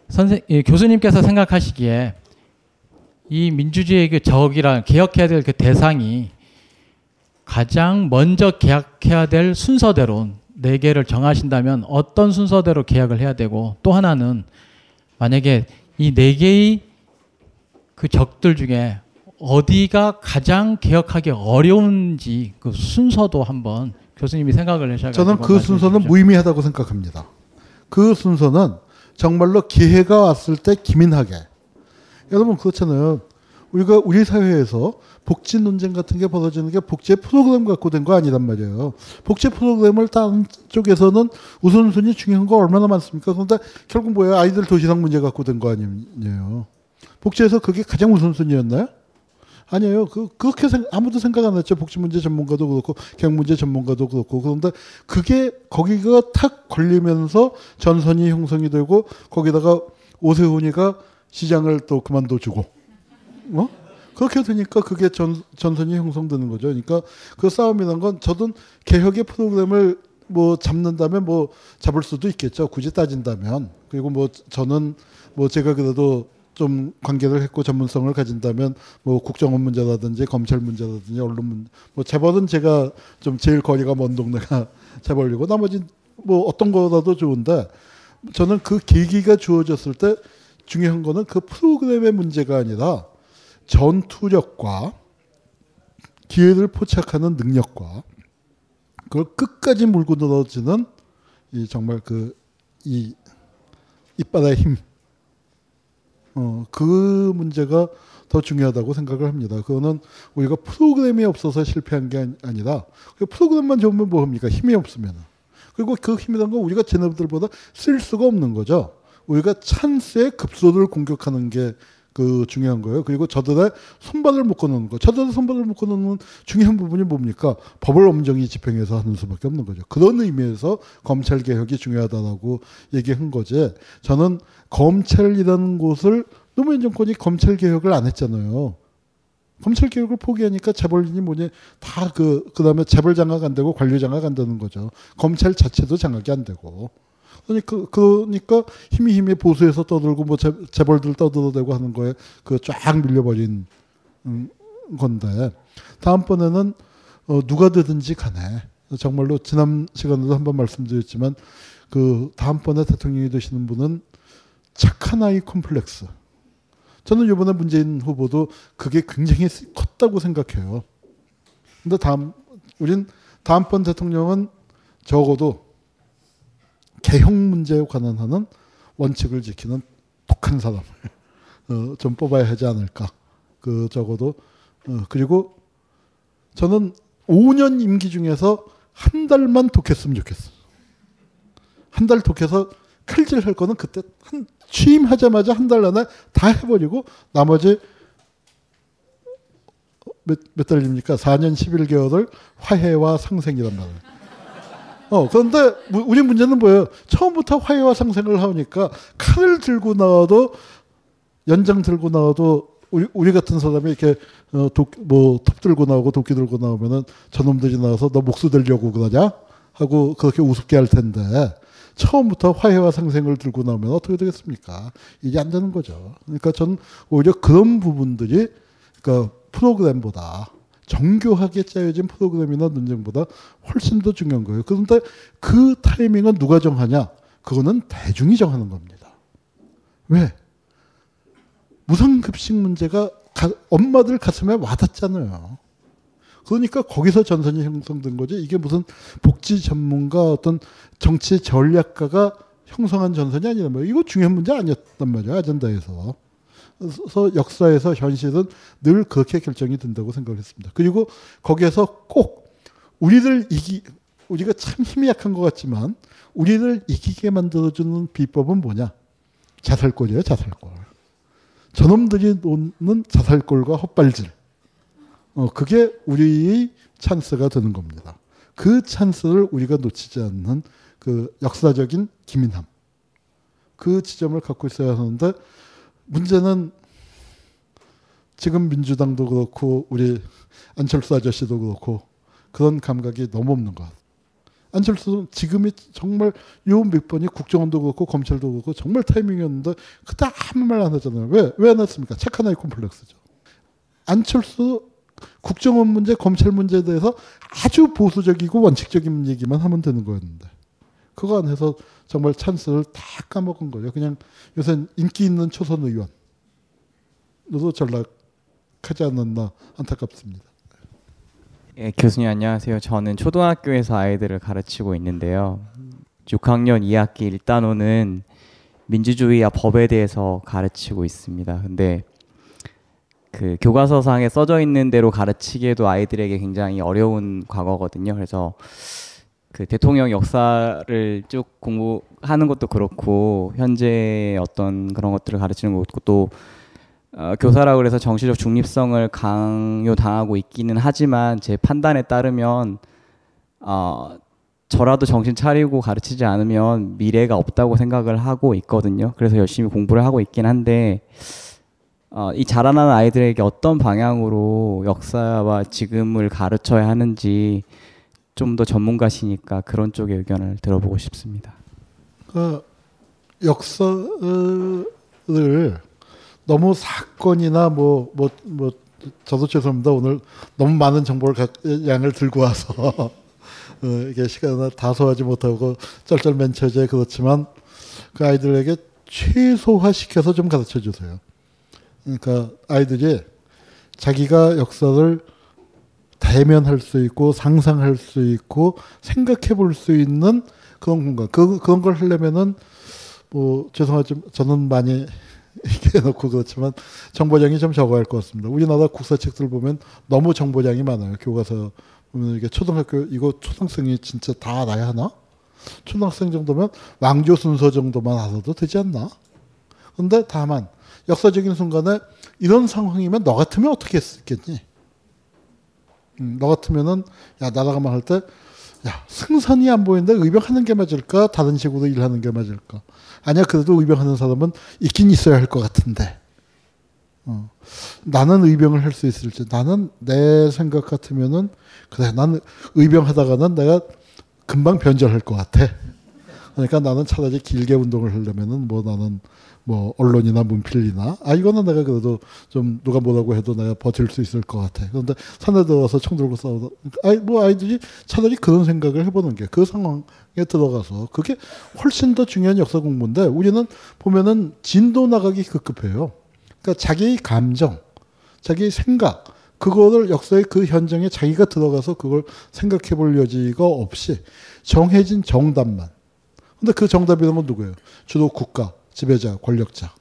선생 교수님께서 생각하시기에 이 민주주의의 그 적이라 개혁해야 될 그 대상이 가장 먼저 개혁해야 될 순서대로 네 개를 정하신다면 어떤 순서대로 계약을 해야 되고 또 하나는 만약에 이 네 개의 그 적들 중에 어디가 가장 개혁하기 어려운지 그 순서도 한번 교수님이 생각을 하셔 저는 그 순서는 무의미하다고 생각합니다. 그 순서는 정말로 기회가 왔을 때 기민하게. 여러분 그렇잖아요. 우리가 우리 사회에서 복지 논쟁 같은 게 벌어지는 게 복지의 프로그램 갖고 된 거 아니란 말이에요. 복지 프로그램을 다른 쪽에서는 우선순위 중요한 거 얼마나 많습니까? 그런데 결국 뭐예요? 아이들 도시락 문제 갖고 된 거 아니에요. 복지에서 그게 가장 우선순위였나요? 아니에요. 그, 그렇게 생, 아무도 생각 안 했죠. 복지 문제 전문가도 그렇고, 경 문제 전문가도 그렇고. 그런데 그게, 거기가 탁 걸리면서 전선이 형성이 되고, 거기다가 오세훈이가 시장을 또 그만둬주고, 어? 그렇게 되니까 그게 전, 전선이 형성되는 거죠. 그러니까 그 싸움이란 건 저도 개혁의 프로그램을 뭐 잡는다면 뭐 잡을 수도 있겠죠. 굳이 따진다면. 그리고 뭐 저는 뭐 제가 그래도 좀 관계를 했고 전문성을 가진다면 뭐 국정원 문제라든지 검찰 문제라든지 언론 문제 뭐 재벌은 제가 좀 제일 거리가 먼 동네가 *laughs* 재벌이고 나머지 뭐 어떤 거라도 좋은데 저는 그 계기가 주어졌을 때 중요한 거는 그 프로그램의 문제가 아니라 전투력과 기회를 포착하는 능력과 그걸 끝까지 물고 늘어지는 이 정말 그 이 이빨의 힘, 어, 그 문제가 더 중요하다고 생각을 합니다. 그거는 우리가 프로그램이 없어서 실패한 게 아니라 그 프로그램만 좋으면 뭐합니까? 힘이 없으면. 그리고 그 힘이라는 건 우리가 쟤네들보다 쓸 수가 없는 거죠. 우리가 찬스에 급소를 공격하는 게 그 중요한 거예요. 그리고 저들의 손발을 묶어놓는 거. 저들의 손발을 묶어놓는 중요한 부분이 뭡니까? 법을 엄정히 집행해서 하는 수밖에 없는 거죠. 그런 의미에서 검찰 개혁이 중요하다라고 얘기한 거지. 저는 검찰이라는 곳을 노무현 정권이 검찰 개혁을 안 했잖아요. 검찰 개혁을 포기하니까 재벌인이 뭐니 다 그 그다음에 재벌 장악 안 되고 관료 장악 안 되는 거죠. 검찰 자체도 장악이 안 되고. 그러니까 그러니까 힘이 힘이 보수에서 떠들고 뭐 재, 재벌들 떠들어대고 하는 거에 그 쫙 밀려버린 음, 건데 다음번에는 어, 누가 되든지 간에 정말로 지난 시간에도 한번 말씀드렸지만 그 다음번에 대통령이 되시는 분은 착한 아이 콤플렉스. 저는 이번에 문재인 후보도 그게 굉장히 컸다고 생각해요. 근데 다음, 우린 다음번 대통령은 적어도 개혁 문제에 관한하는 원칙을 지키는 독한 사람을 *laughs* 어, 좀 뽑아야 하지 않을까. 그 적어도 어, 그리고 저는 5년 임기 중에서 한 달만 독했으면 좋겠어. 한 달 독해서 칼질 할 거는 그때 한 취임하자마자 한 달 안에 다 해버리고 나머지 몇, 몇 달입니까? 4년 11개월을 화해와 상생이란 말이에요. 어, 그런데 무- 우리 문제는 뭐예요? 처음부터 화해와 상생을 하니까 칼을 들고 나와도 연장 들고 나와도 우리, 우리 같은 사람이 이렇게 어, 독, 뭐, 톱 들고 나오고 도끼 들고 나오면은 저놈들이 나와서 너 목수 되려고 그러냐? 하고 그렇게 우습게 할 텐데 처음부터 화해와 상생을 들고 나오면 어떻게 되겠습니까? 이게 안 되는 거죠. 그러니까 전 오히려 그런 부분들이 그러니까 프로그램보다 정교하게 짜여진 프로그램이나 논쟁보다 훨씬 더 중요한 거예요. 그런데 그 타이밍은 누가 정하냐? 그거는 대중이 정하는 겁니다. 왜? 무상급식 문제가 가- 엄마들 가슴에 와닿잖아요. 그러니까 거기서 전선이 형성된 거지. 이게 무슨 복지 전문가 어떤 정치 전략가가 형성한 전선이 아니란 말이에요. 이거 중요한 문제 아니었단 말이에요. 아젠다에서. 그래서 역사에서 현실은 늘 그렇게 결정이 된다고 생각을 했습니다. 그리고 거기에서 꼭 우리를 이기 우리가 참 힘이 약한 것 같지만 우리를 이기게 만들어주는 비법은 뭐냐? 자살골이에요, 자살골. 저놈들이 놓는 자살골과 헛발질. 어, 그게 우리의 찬스가 되는 겁니다. 그 찬스를 우리가 놓치지 않는 그 역사적인 기민함. 그 지점을 갖고 있어야 하는데 문제는 지금 민주당도 그렇고 우리 안철수 아저씨도 그렇고 그런 감각이 너무 없는 것. 안철수는 지금이 정말 요 몇 번이 국정원도 그렇고 검찰도 그렇고 정말 타이밍이었는데 그때 아무 말 안 하잖아요. 왜? 왜 안 했습니까? 책 하나의 콤플렉스죠. 안철수 국정원 문제, 검찰 문제에 대해서 아주 보수적이고 원칙적인 얘기만 하면 되는 거였는데 그거 안 해서 정말 찬스를 다 까먹은 거예요. 그냥 요새 인기 있는 초선 의원 너도 전락하지 않았나 안타깝습니다. 예, 교수님 안녕하세요. 저는 초등학교에서 아이들을 가르치고 있는데요. 6학년 2학기 1단원은 민주주의와 법에 대해서 가르치고 있습니다. 근데 그 교과서상에 써져 있는 대로 가르치기에도 아이들에게 굉장히 어려운 과거거든요. 그래서 그 대통령 역사를 쭉 공부하는 것도 그렇고 현재 어떤 그런 것들을 가르치는 것도 또 어, 교사라고 그래서 정치적 중립성을 강요당하고 있기는 하지만 제 판단에 따르면 어, 저라도 정신 차리고 가르치지 않으면 미래가 없다고 생각을 하고 있거든요. 그래서 열심히 공부를 하고 있긴 한데 어, 이 자라나는 아이들에게 어떤 방향으로 역사와 지금을 가르쳐야 하는지 좀 더 전문가시니까 그런 쪽의 의견을 들어보고 싶습니다. 그 역사를 너무 사건이나 뭐 뭐 뭐 저도 죄송합니다 오늘 너무 많은 정보를 각, 양을 들고 와서 *laughs* 어, 이게 시간을 다 소화하지 못하고 쩔쩔맨쳐제 그렇지만 그 아이들에게 최소화 시켜서 좀 가르쳐 주세요. 그러니까 아이들이 자기가 역사를 대면할 수 있고 상상할 수 있고 생각해 볼 수 있는 그런 공간. 그, 그런 걸 하려면은 뭐 죄송하지만 저는 많이 *laughs* 얘기해놓고 그렇지만 정보량이 좀 적어야 할 것 같습니다. 우리나라 국사책들 보면 너무 정보량이 많아요. 교과서 보면 이게 초등학교 이거 초등생이 진짜 다 알아야 하나? 초등학생 정도면 왕조 순서 정도만 알아도 되지 않나? 근데 다만 역사적인 순간에 이런 상황이면 너 같으면 어떻게 했겠니? 음, 너 같으면은 야 나라가 망할 때 야, 승산이 안 보이는데 의병하는 게 맞을까? 다른 식으로 일하는 게 맞을까? 아니야, 그래도 의병하는 사람은 있긴 있어야 할 것 같은데. 어. 나는 의병을 할 수 있을지. 나는 내 생각 같으면은, 그래, 나는 의병하다가는 내가 금방 변절할 것 같아. 그러니까 나는 차라리 길게 운동을 하려면은 뭐 나는 뭐 언론이나 문필이나 아 이거는 내가 그래도 좀 누가 뭐라고 해도 내가 버틸 수 있을 것 같아. 그런데 산에 들어가서 총 들고 싸우다 아이 뭐 아이들이 차라리 그런 생각을 해보는 게 그 상황에 들어가서 그게 훨씬 더 중요한 역사 공부인데 우리는 보면은 진도 나가기 급급해요. 그러니까 자기의 감정, 자기의 생각 그거를 역사의 그 현장에 자기가 들어가서 그걸 생각해 볼 여지가 없이 정해진 정답만. 근데 그 정답이라는 건 누구예요? 주로 국가, 지배자, 권력자.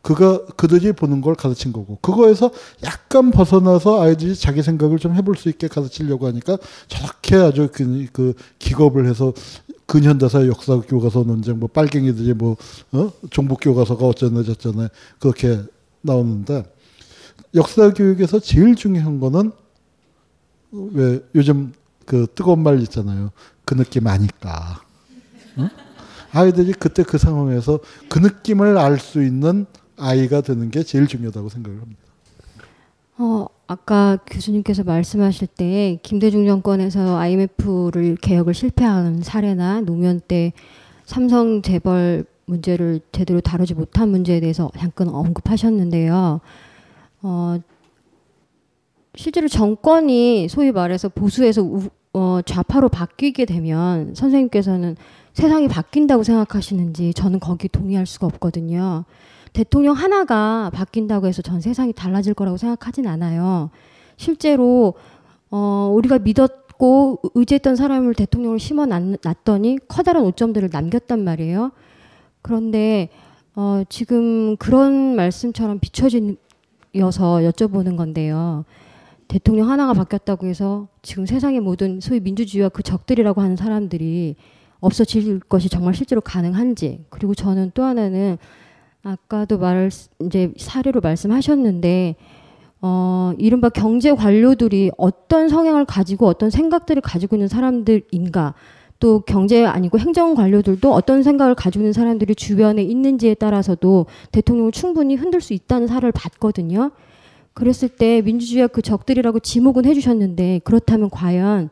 그가 그들이 보는 걸 가르친 거고 그거에서 약간 벗어나서 아이들이 자기 생각을 좀 해볼 수 있게 가르치려고 하니까 저렇게 아주 그, 그 기겁을 해서 근현대사 역사 교과서 논쟁 뭐 빨갱이들이 뭐 어? 종북 교과서가 어쩌네 저쩌네 그렇게 나오는데 역사 교육에서 제일 중요한 거는 왜 요즘 그 뜨거운 말 있잖아요. 그 느낌 아니까. 응? 아이들이 그때 그 상황에서 그 느낌을 알 수 있는 아이가 되는 게 제일 중요하다고 생각을 합니다. 어, 아까 교수님께서 말씀하실 때 김대중 정권에서 IMF를 개혁을 실패한 사례나 노무현 때 삼성 재벌 문제를 제대로 다루지 못한 문제에 대해서 잠깐 언급하셨는데요. 어, 실제로 정권이 소위 말해서 보수에서 우, 어, 좌파로 바뀌게 되면 선생님께서는 세상이 바뀐다고 생각하시는지 저는 거기 동의할 수가 없거든요. 대통령 하나가 바뀐다고 해서 전 세상이 달라질 거라고 생각하진 않아요. 실제로 어, 우리가 믿었고 의지했던 사람을 대통령으로 심어 놨더니 커다란 오점들을 남겼단 말이에요. 그런데 어, 지금 그런 말씀처럼 비춰지어서 여쭤보는 건데요. 대통령 하나가 바뀌었다고 해서 지금 세상의 모든 소위 민주주의와 그 적들이라고 하는 사람들이 없어질 것이 정말 실제로 가능한지 그리고 저는 또 하나는 아까도 말 이제 사례로 말씀하셨는데 어 이른바 경제 관료들이 어떤 성향을 가지고 어떤 생각들을 가지고 있는 사람들인가 또 경제 아니고 행정 관료들도 어떤 생각을 가지고 있는 사람들이 주변에 있는지에 따라서도 대통령을 충분히 흔들 수 있다는 사례를 봤거든요. 그랬을 때 민주주의와 그 적들이라고 지목은 해주셨는데 그렇다면 과연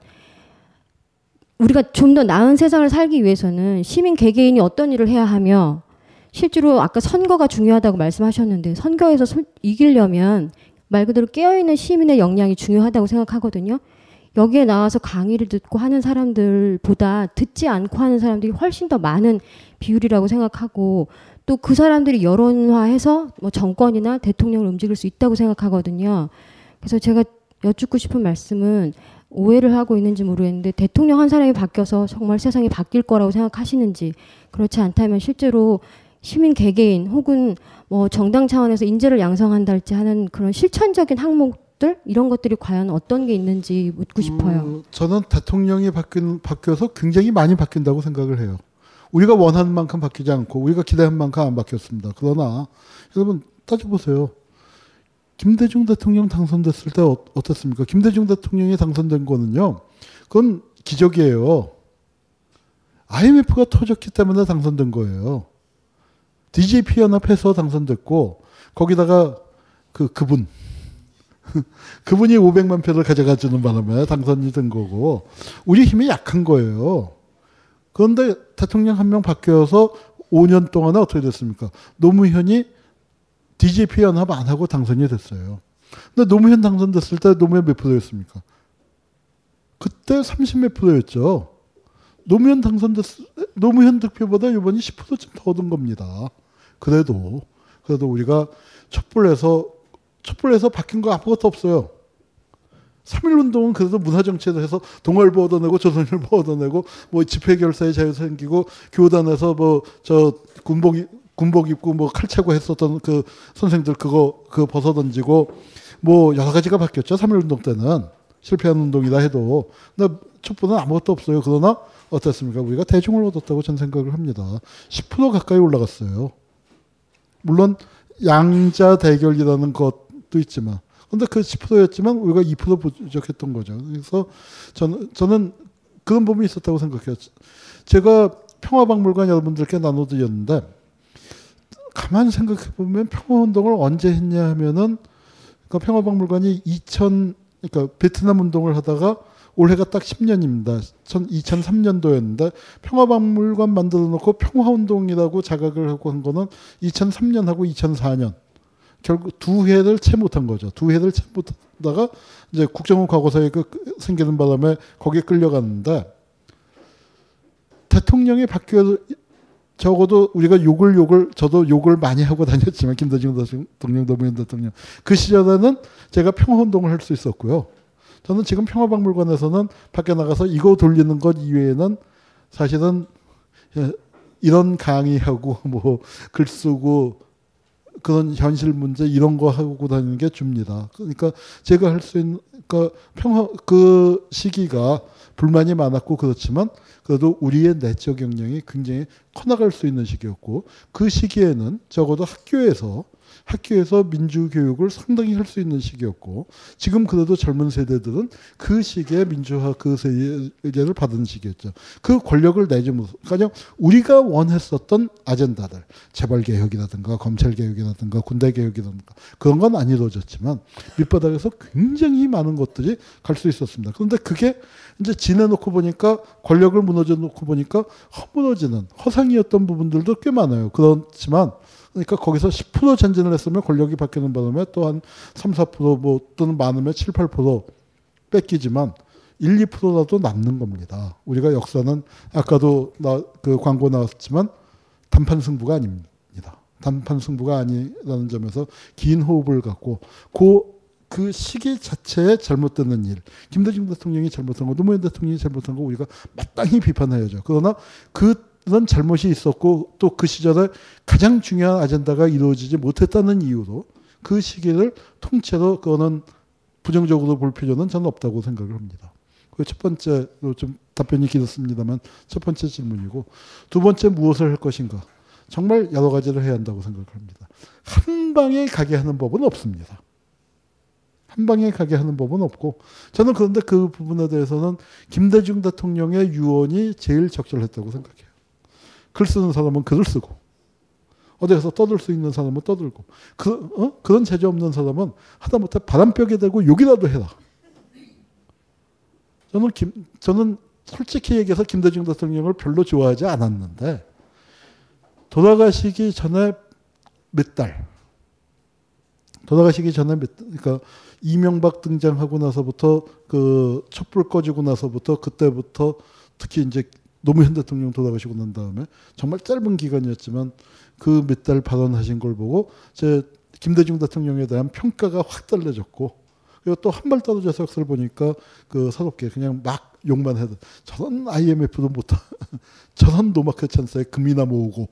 우리가 좀 더 나은 세상을 살기 위해서는 시민 개개인이 어떤 일을 해야 하며 실제로 아까 선거가 중요하다고 말씀하셨는데 선거에서 소, 이기려면 말 그대로 깨어있는 시민의 역량이 중요하다고 생각하거든요. 여기에 나와서 강의를 듣고 하는 사람들보다 듣지 않고 하는 사람들이 훨씬 더 많은 비율이라고 생각하고 또 그 사람들이 여론화해서 뭐 정권이나 대통령을 움직일 수 있다고 생각하거든요. 그래서 제가 여쭙고 싶은 말씀은 오해를 하고 있는지 모르겠는데 대통령 한 사람이 바뀌어서 정말 세상이 바뀔 거라고 생각하시는지 그렇지 않다면 실제로 시민 개개인 혹은 뭐 정당 차원에서 인재를 양성한다 할지 하는 그런 실천적인 항목들 이런 것들이 과연 어떤 게 있는지 묻고 싶어요. 음, 저는 대통령이 바뀐, 바뀌어서 굉장히 많이 바뀐다고 생각을 해요. 우리가 원하는 만큼 바뀌지 않고 우리가 기대한 만큼 안 바뀌었습니다. 그러나 여러분 따져보세요. 김대중 대통령 당선됐을 때 어, 어땠습니까? 김대중 대통령이 당선된 거는요. 그건 기적이에요. IMF가 터졌기 때문에 당선된 거예요. DJP 연합해서 당선됐고 거기다가 그 그분 *laughs* 그분이 500만 표를 가져가 주는 바람에 당선이 된 거고 우리 힘이 약한 거예요. 그런데 대통령 한 명 바뀌어서 5년 동안에 어떻게 됐습니까? 노무현이 DJP 연합 안 하고 당선이 됐어요. 근데 노무현 당선됐을 때 노무현 몇 프로였습니까? 그때 30몇 프로였죠. 노무현 당선됐, 노무현 득표보다 이번이 10%쯤 더 얻은 겁니다. 그래도, 그래도 우리가 촛불에서, 촛불에서 바뀐 거 아무것도 없어요. 3.1운동은 그래도 문화정치에서 해서 동아일보 얻어내고 조선일보 얻어내고 뭐 집회결사의 자유 생기고 교단에서 뭐 저 군복 군복 입고 뭐 칼차고 했었던 그 선생들 그거 그거 벗어 던지고 뭐 여러 가지가 바뀌었죠. 3.1운동 때는 실패한 운동이다 해도 근데 촛불은 아무것도 없어요. 그러나 어떻습니까? 우리가 대중을 얻었다고 저는 생각을 합니다. 10% 가까이 올라갔어요. 물론 양자 대결이라는 것도 있지만 근데 그 10%였지만 우리가 2% 부족했던 거죠. 그래서 저는 저는 그런 부분이 있었다고 생각해요. 제가 평화박물관 여러분들께 나눠드렸는데 가만 생각해 보면 평화 운동을 언제 했냐 하면은 그러니까 평화박물관이 2000 그러니까 베트남 운동을 하다가 올해가 딱 10년입니다. 2003년도였는데 평화박물관 만들어 놓고 평화운동이라고 자각을 하고 한 거는 2003년하고 2004년. 결국 두 해를 채 못한 거죠. 두 해를 채 못하다가 이제 국정원 과거사에 그 생기는 바람에 거기에 끌려갔는데 대통령이 바뀌어 적어도 우리가 욕을 욕을 저도 욕을 많이 하고 다녔지만 김대중 대통령, 노무현 대통령 그 시절에는 제가 평화운동을 할 수 있었고요. 저는 지금 평화박물관에서는 밖에 나가서 이거 돌리는 것 이외에는 사실은 이런 강의하고 *laughs* 뭐 글 쓰고 그런 현실 문제 이런 거 하고 다니는 게 줍니다. 그러니까 제가 할 수 있는 그러니까 평화 그 시기가 불만이 많았고 그렇지만 그래도 우리의 내적 역량이 굉장히 커나갈 수 있는 시기였고 그 시기에는 적어도 학교에서 학교에서 민주교육을 상당히 할 수 있는 시기였고 지금 그래도 젊은 세대들은 그 시기에 민주화 그 세계를 받은 시기였죠. 그 권력을 내지 못. 그러니까 우리가 원했었던 아젠다들 재벌 개혁이라든가 검찰 개혁이라든가 군대 개혁이라든가 그런 건 안 이루어졌지만 밑바닥에서 굉장히 많은 것들이 갈 수 있었습니다. 그런데 그게 이제 지내놓고 보니까 권력을 무너져 놓고 보니까 허무너지는 허상이었던 부분들도 꽤 많아요. 그렇지만 그러니까 거기서 10% 전진을 했으면 권력이 바뀌는 바람에 또 한 3, 4%뭐 또는 많으면 7, 8% 뺏기지만 1, 2%라도 남는 겁니다. 우리가 역사는 아까도 나, 그 광고 나왔지만 단판 승부가 아닙니다. 단판 승부가 아니라는 점에서 긴 호흡을 갖고 그, 그 시기 자체에 잘못되는 일, 김대중 대통령이 잘못한 거, 노무현 대통령이 잘못한 거 우리가 마땅히 비판해야죠. 그러나 그런 잘못이 있었고 또 그 시절에 가장 중요한 아젠다가 이루어지지 못했다는 이유로 그 시기를 통째로 그거는 부정적으로 볼 필요는 저는 없다고 생각을 합니다. 그 첫 번째로 좀 답변이 길었습니다만 첫 번째 질문이고 두 번째 무엇을 할 것인가. 정말 여러 가지를 해야 한다고 생각을 합니다. 한 방에 가게 하는 법은 없습니다. 한 방에 가게 하는 법은 없고 저는 그런데 그 부분에 대해서는 김대중 대통령의 유언이 제일 적절했다고 생각해요. 글 쓰는 사람은 글을 쓰고 어디 가서 떠들 수 있는 사람은 떠들고 그, 어? 그런 재주 없는 사람은 하다못해 바람벽에 대고 욕이라도 해라. 저는 김, 저는 솔직히 얘기해서 김대중 대통령을 별로 좋아하지 않았는데 돌아가시기 전에 몇 달, 돌아가시기 전에 몇, 그러니까 이명박 등장하고 나서부터 그 촛불 꺼지고 나서부터 그때부터 특히 이제 노무현 대통령 돌아가시고 난 다음에 정말 짧은 기간이었지만 그 몇 달 발언하신 걸 보고 제 김대중 대통령에 대한 평가가 확 달라졌고 그리고 또 한 발 떨어져서 역사를 보니까 그 서럽게 그냥 막 욕만 해도 저런 IMF도 못한 *laughs* 저런 노마크 찬스에 금이나 모으고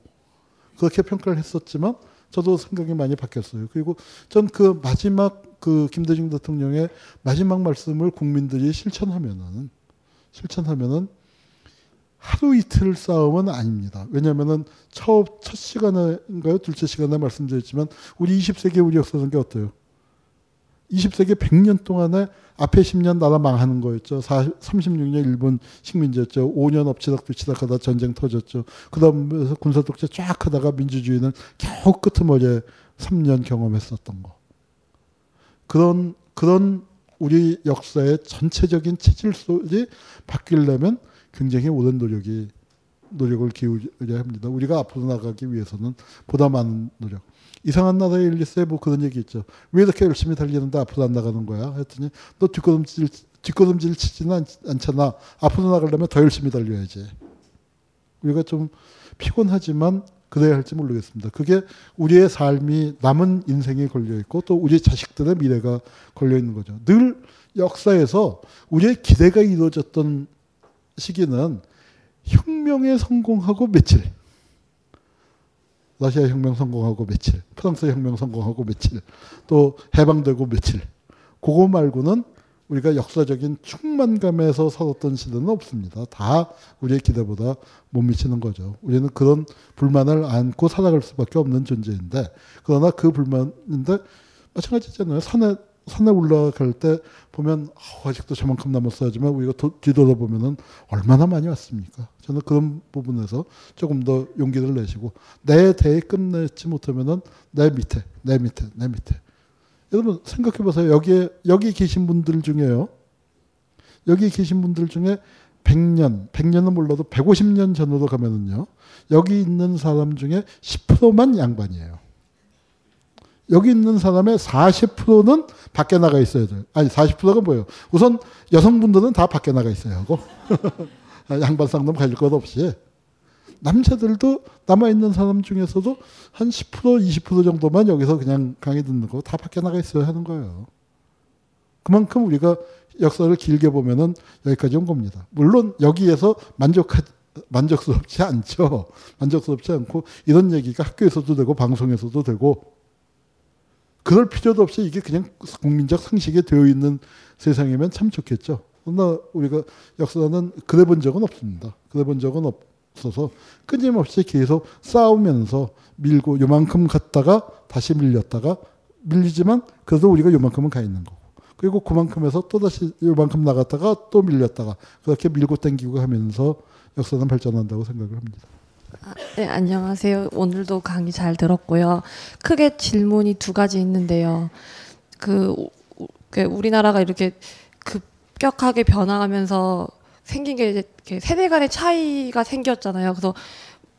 그렇게 평가를 했었지만 저도 생각이 많이 바뀌었어요. 그리고 전 그 마지막 그 김대중 대통령의 마지막 말씀을 국민들이 실천하면은 실천하면은 하루 이틀 싸움은 아닙니다. 왜냐하면은 첫, 첫 시간인가요? 둘째 시간에 말씀드렸지만 우리 20세기 우리 역사는 게 어때요? 20세기 100년 동안에 앞에 10년 나라 망하는 거였죠. 36년 일본 식민지였죠. 5년 엎치락 뒤치락 하다 전쟁 터졌죠. 그 다음에서 군사독재 쫙 하다가 민주주의는 겨우 끄트머리에 3년 경험했었던 거. 그런, 그런 우리 역사의 전체적인 체질소리 바뀌려면 굉장히 오랜 노력이, 노력을 기울여야 합니다. 우리가 앞으로 나가기 위해서는 보다 많은 노력. 이상한 나라의 앨리스에 뭐 그런 얘기 있죠. 왜 이렇게 열심히 달리는데 앞으로 안 나가는 거야? 했더니 너 뒷걸음질, 뒷걸음질 치지는 않, 않잖아. 앞으로 나가려면 더 열심히 달려야지. 우리가 좀 피곤하지만 그래야 할지 모르겠습니다. 그게 우리의 삶이 남은 인생에 걸려 있고 또 우리 자식들의 미래가 걸려 있는 거죠. 늘 역사에서 우리의 기대가 이루어졌던 시기는 혁명에 성공하고 며칠, 러시아 혁명 성공하고 며칠, 프랑스 혁명 성공하고 며칠, 또 해방되고 며칠. 그거 말고는 우리가 역사적인 충만감에서 살았던 시대는 없습니다. 다 우리의 기대보다 못 미치는 거죠. 우리는 그런 불만을 안고 살아갈 수밖에 없는 존재인데, 그러나 그 불만인데, 마찬가지잖아요. 산에 산에 올라갈 때 보면 어, 아직도 저만큼 남았어야지만 우리가 도, 뒤돌아보면은 얼마나 많이 왔습니까? 저는 그런 부분에서 조금 더 용기를 내시고 내 대에 끝내지 못하면은 내 밑에, 내 밑에, 내 밑에. 여러분 생각해 보세요. 여기에 여기 계신 분들 중에요. 여기 계신 분들 중에 100년, 100년은 몰라도 150년 전으로 가면은요. 여기 있는 사람 중에 10%만 양반이에요. 여기 있는 사람의 40%는 밖에 나가 있어야 돼요. 아니, 40%가 뭐예요? 우선 여성분들은 다 밖에 나가 있어야 하고, *laughs* 양반 상담 가질 것 없이. 남자들도 남아있는 사람 중에서도 한 10%, 20% 정도만 여기서 그냥 강의 듣는 거 다 밖에 나가 있어야 하는 거예요. 그만큼 우리가 역사를 길게 보면은 여기까지 온 겁니다. 물론 여기에서 만족하, 만족스럽지 않죠. 만족스럽지 않고 이런 얘기가 학교에서도 되고 방송에서도 되고 그럴 필요도 없이 이게 그냥 국민적 상식에 되어 있는 세상이면 참 좋겠죠. 그러나 우리가 역사는 그래 본 적은 없습니다. 그래 본 적은 없 어서 끊임없이 계속 싸우면서 밀고 요만큼 갔다가 다시 밀렸다가 밀리지만 그래도 우리가 요만큼은 가 있는 거고 그리고 그만큼에서 또 다시 요만큼 나갔다가 또 밀렸다가 그렇게 밀고 당기고 하면서 역사는 발전한다고 생각을 합니다. 네, 안녕하세요. 오늘도 강의 잘 들었고요. 크게 질문이 두 가지 있는데요. 그, 우- 그 우리나라가 이렇게 급격하게 변화하면서 생긴 게 이제 세대 간의 차이가 생겼잖아요. 그래서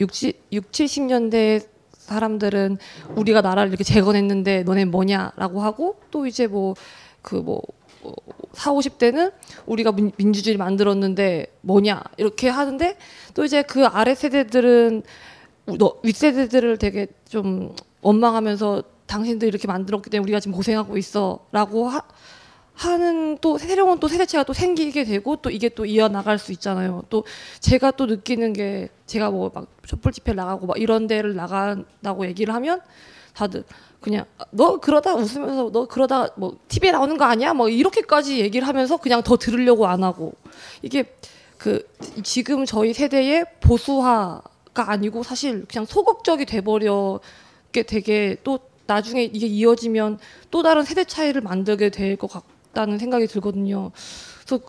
60, 6, 70년대 사람들은 우리가 나라를 이렇게 재건했는데 너네 뭐냐라고 하고 또 이제 뭐 그뭐 4, 50대는 우리가 민, 민주주의를 만들었는데 뭐냐 이렇게 하는데 또 이제 그 아래 세대들은 우- 너, 윗세대들을 되게 좀 원망하면서 당신들 이렇게 만들었기 때문에 우리가 지금 고생하고 있어라고 하, 하는 또 새로운 또 세대차가 또 생기게 되고 또 이게 또 이어 나갈 수 있잖아요. 또 제가 또 느끼는 게 제가 뭐 막 촛불 집회 나가고 막 이런 데를 나간다고 얘기를 하면 다들 그냥 아, 너 그러다 웃으면서 너 그러다 뭐 TV에 나오는 거 아니야? 뭐 이렇게까지 얘기를 하면서 그냥 더 들으려고 안 하고 이게 그 지금 저희 세대의 보수화가 아니고 사실 그냥 소극적이 돼버려게 되게 또 나중에 이게 이어지면 또 다른 세대 차이를 만들게 될 것 같 다는 생각이 들거든요. 그래서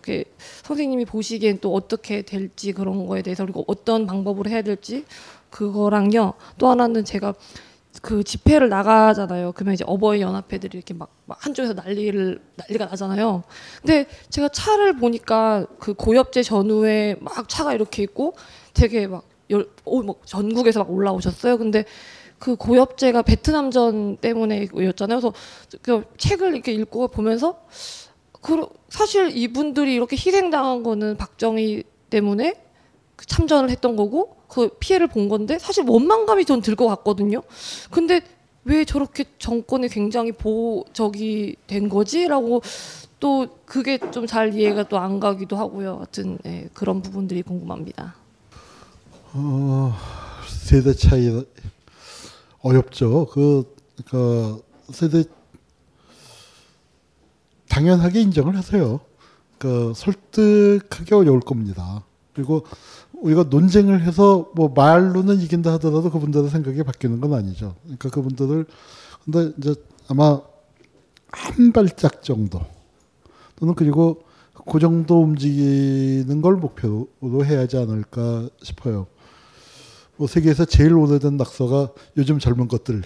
그 선생님이 보시기엔 또 어떻게 될지 그런 거에 대해서 그리고 어떤 방법으로 해야 될지 그거랑요. 또 하나는 제가 그 집회를 나가잖아요. 그러면 이제 어버이 연합회들이 이렇게 막, 막 한쪽에서 난리를 난리가 나잖아요. 근데 제가 차를 보니까 그 고엽제 전후에 막 차가 이렇게 있고 되게 막 열, 오, 막 전국에서 막 올라오셨어요. 근데 그 고엽제가 베트남전 때문에였잖아요. 그래서 그 책을 이렇게 읽고 보면서 그 사실 이분들이 이렇게 희생당한 거는 박정희 때문에 그 참전을 했던 거고 그 피해를 본 건데 사실 원망감이 전 들 것 같거든요. 근데 왜 저렇게 정권이 굉장히 보적이 된 거지라고 또 그게 좀 잘 이해가 또 안 가기도 하고요. 하여튼 예, 그런 부분들이 궁금합니다. 어, 세대 차이 어렵죠. 그, 그 세대 당연하게 인정을 하세요. 그 설득하기 어려울 겁니다. 그리고 우리가 논쟁을 해서 뭐 말로는 이긴다 하더라도 그분들의 생각이 바뀌는 건 아니죠. 그러니까 그분들을 근데 이제 아마 한 발짝 정도 또는 그리고 그 정도 움직이는 걸 목표로 해야 하지 않을까 싶어요. 뭐 세계에서 제일 오래된 낙서가 요즘 젊은 것들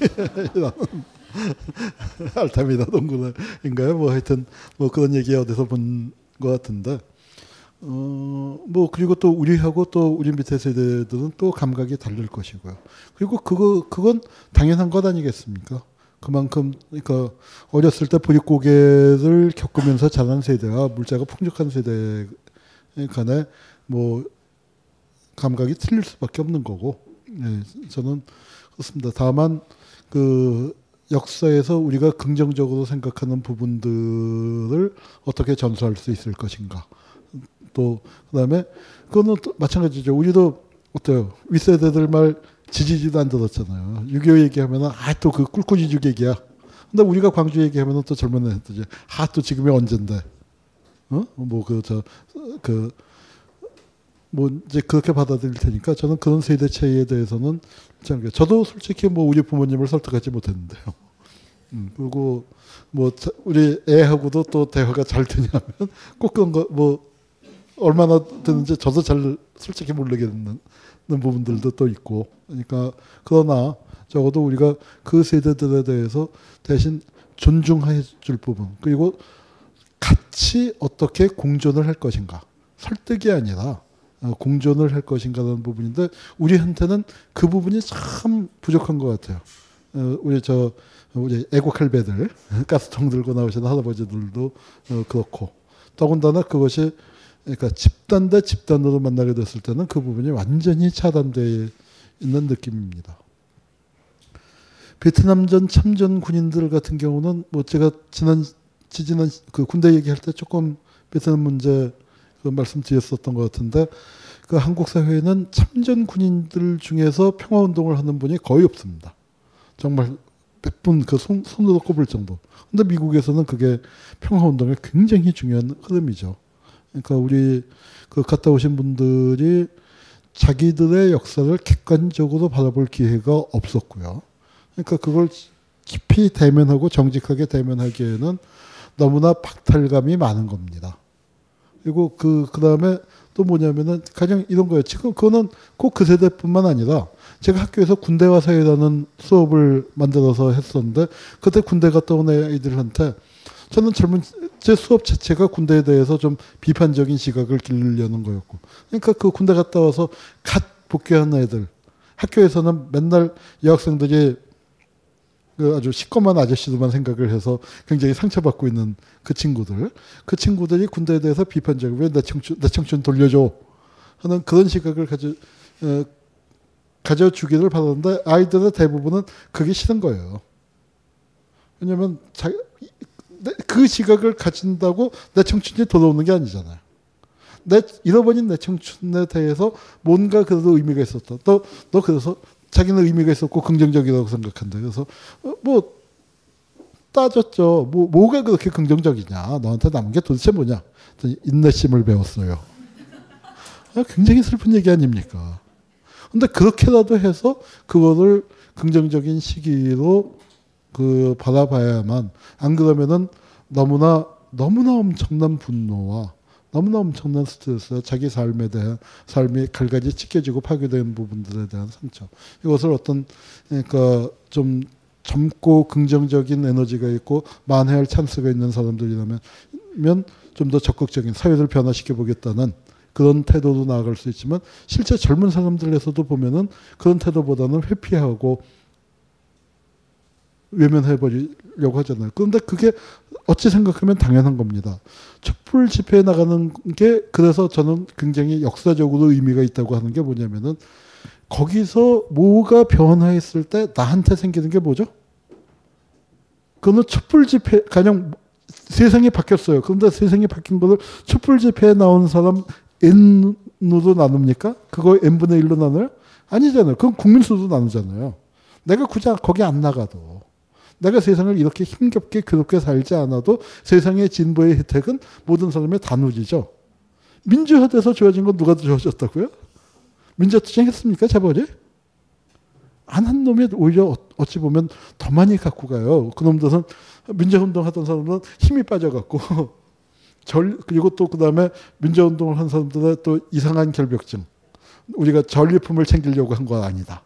*laughs* 알타미나 동굴인가요? 뭐 하여튼 뭐 그런 얘기 어디서 본 것 같은데 어뭐 그리고 또 우리하고 또 우리 밑에 세대들은 또 감각이 다를 것이고요. 그리고 그거 그건 당연한 것 아니겠습니까? 그만큼 그러니까 어렸을 때 보릿고개를 겪으면서 자란 세대와 물자가 풍족한 세대 간에 뭐 감각이 틀릴 수밖에 없는 거고 예, 저는 그렇습니다. 다만 그 역사에서 우리가 긍정적으로 생각하는 부분들을 어떻게 전수할 수 있을 것인가. 또 그다음에 그거는 또 마찬가지죠. 우리도 어때요? 윗세대들 말 지지지도 안 들었잖아요. 6.25 얘기하면은 아또 그 꿀꿀이 죽 얘기야. 근데 우리가 광주 얘기하면은 또 젊은 애들이 아또 지금이 언젠데. 어? 뭐그 저 그 뭐 이제 그렇게 받아들일 테니까 저는 그런 세대 차이에 대해서는 참 저도 솔직히 뭐 우리 부모님을 설득하지 못했는데요. 음, 그리고 뭐 자- 우리 애하고도 또 대화가 잘 되냐면 *laughs* 꼭 그런 거 뭐 얼마나 되는지 저도 잘 솔직히 모르겠는 부분들도 또 있고. 그러니까 그러나 적어도 우리가 그 세대들에 대해서 대신 존중해 줄 부분 그리고 같이 어떻게 공존을 할 것인가. 설득이 아니라 어, 공존을 할 것인가라는 부분인데 우리한테는 그 부분이 참 부족한 것 같아요. 어, 우리 저 우리 할배들 *laughs* 가스통 들고 나오시는 할아버지들도 어, 그렇고 더군다나 그것이 그러니까 집단 대 집단으로 만나게 됐을 때는 그 부분이 완전히 차단되어 있는 느낌입니다. 베트남전 참전 군인들 같은 경우는 뭐 제가 지난 지지난 그 군대 얘기할 때 조금 베트남 문제 그 말씀드렸었던 것 같은데 그 한국 사회에는 참전 군인들 중에서 평화 운동을 하는 분이 거의 없습니다. 정말 몇 분 그 손으로 꼽을 정도. 근데 미국에서는 그게 평화 운동에 굉장히 중요한 흐름이죠. 그러니까 우리 그 갔다 오신 분들이 자기들의 역사를 객관적으로 바라볼 기회가 없었고요. 그러니까 그걸 깊이 대면하고 정직하게 대면하기에는 너무나 박탈감이 많은 겁니다. 그리고 그, 그 다음에 또 뭐냐면은 가장 이런 거예요. 지금 그거는 꼭 그 세대뿐만 아니라 제가 학교에서 군대와 사회라는 수업을 만들어서 했었는데 그때 군대 갔다 온 아이들한테 저는 젊은 제 수업 자체가 군대에 대해서 좀 비판적인 시각을 기르려는 거였고 그러니까 그 군대 갔다 와서 갓 복귀한 애들 학교에서는 맨날 여학생들이 그 아주 시꺼먼 아저씨들만 생각을 해서 굉장히 상처받고 있는 그 친구들 그 친구들이 군대에 대해서 비판적 왜내 청춘 내 청춘 돌려줘 하는 그런 시각을 가져 어, 가져주기를 바라는데 아이들의 대부분은 그게 싫은 거예요. 왜냐하면 자, 그 시각을 가진다고 내 청춘이 돌아오는 게 아니잖아요. 내 잃어버린 내 청춘에 대해서 뭔가 그래도 의미가 있었다. 또너 그래서 자기는 의미가 있었고 긍정적이라고 생각한다. 그래서 어, 뭐 따졌죠. 뭐 뭐가 그렇게 긍정적이냐? 너한테 남은 게 도대체 뭐냐? 인내심을 배웠어요. 아, 굉장히 슬픈 얘기 아닙니까? 근데 그렇게라도 해서 그거를 긍정적인 시기로 그 바라봐야만 안 그러면은 너무나 너무나 엄청난 분노와 너무나 엄청난 스트레스, 자기 삶에 대한 삶이 갈가지 찢겨지고 파괴된 부분들에 대한 상처. 이것을 어떤 그러니까 좀 젊고 긍정적인 에너지가 있고 만회할 찬스가 있는 사람들이라면 좀 더 적극적인 사회를 변화시켜 보겠다는 그런 태도도 나아갈 수 있지만 실제 젊은 사람들에서도 보면은 그런 태도보다는 회피하고 외면해버리려고 하잖아요. 그런데 그게 어찌 생각하면 당연한 겁니다. 촛불 집회에 나가는 게 그래서 저는 굉장히 역사적으로 의미가 있다고 하는 게 뭐냐면은 거기서 뭐가 변화했을 때 나한테 생기는 게 뭐죠? 그거는 촛불 집회 가령 세상이 바뀌었어요. 그런데 세상이 바뀐 거를 촛불 집회에 나온 사람 n으로 나눕니까? 그거 n분의 1로 나눠요? 아니잖아요. 그건 국민수도 나누잖아요. 내가 굳이 거기 안 나가도 내가 세상을 이렇게 힘겹게 그렇게 살지 않아도 세상의 진보의 혜택은 모든 사람의 다 누리죠. 민주화돼서 좋아진 건 누가 좋아졌다고요? 민주투쟁 했습니까, 재벌이? 안 한 놈이 오히려 어찌 보면 더 많이 갖고 가요. 그놈들은 민주운동 하던 사람은 힘이 빠져갖고 *laughs* 절 그리고 또 그 다음에 민주운동을 한 사람들의 또 이상한 결벽증. 우리가 전리품을 챙기려고 한 건 아니다.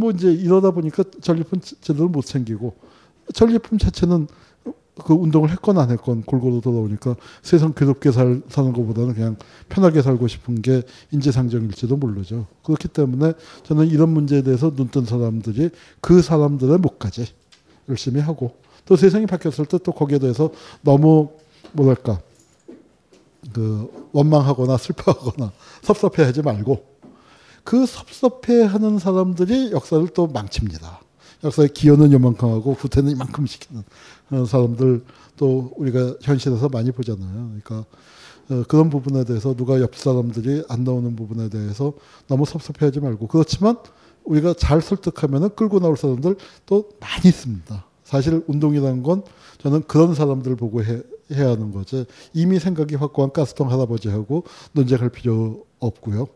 뭐 이제 이러다 보니까 전리품 제대로 못 챙기고 전리품 자체는 그 운동을 했건 안 했건 골고루 돌아오니까 세상 괴롭게 살, 사는 것보다는 그냥 편하게 살고 싶은 게 인지상정일지도 모르죠. 그렇기 때문에 저는 이런 문제에 대해서 눈뜬 사람들이 그 사람들의 목까지 열심히 하고 또 세상이 바뀌었을 때 또 거기에 대해서 너무 뭐랄까 그 원망하거나 슬퍼하거나 섭섭해하지 말고 그 섭섭해하는 사람들이 역사를 또 망칩니다. 역사의 기여는 요만큼 하고 후퇴는 이만큼 시키는 사람들 또 우리가 현실에서 많이 보잖아요. 그러니까 어, 그런 부분에 대해서 누가 옆 사람들이 안 나오는 부분에 대해서 너무 섭섭해하지 말고 그렇지만 우리가 잘 설득하면 끌고 나올 사람들 또 많이 있습니다. 사실 운동이라는 건 저는 그런 사람들을 보고 해, 해야 하는 거지. 이미 생각이 확고한 가스통 할아버지하고 논쟁할 필요 없고요.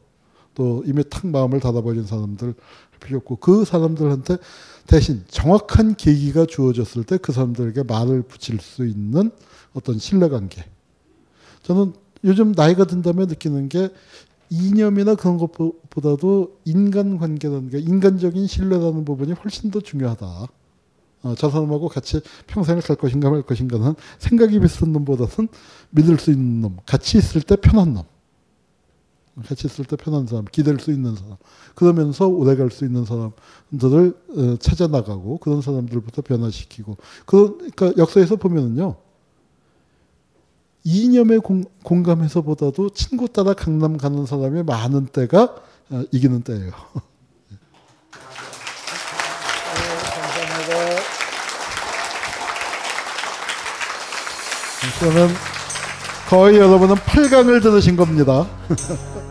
또 이미 탁 마음을 닫아버린 사람들 필요 없고 그 사람들한테 대신 정확한 계기가 주어졌을 때 그 사람들에게 말을 붙일 수 있는 어떤 신뢰관계. 저는 요즘 나이가 든 다음에 느끼는 게 이념이나 그런 것보다도 인간관계라는 게 인간적인 신뢰라는 부분이 훨씬 더 중요하다. 어, 저 사람하고 같이 평생을 살 것인가 말 것인가는 생각이 비슷한 놈보다는 믿을 수 있는 놈, 같이 있을 때 편한 놈. 있을 때 편한 사람, 기댈 수 있는 사람, 그러면서 오래 갈 수 있는 사람들을 어, 찾아 나가고 그런 사람들부터 변화시키고 그러니까 역사에서 보면은요 이념에 공, 공감해서보다도 친구 따라 강남 가는 사람이 많은 때가 어, 이기는 때예요. *laughs* 저는 거의 여러분은 8강을 들으신 겁니다. *laughs*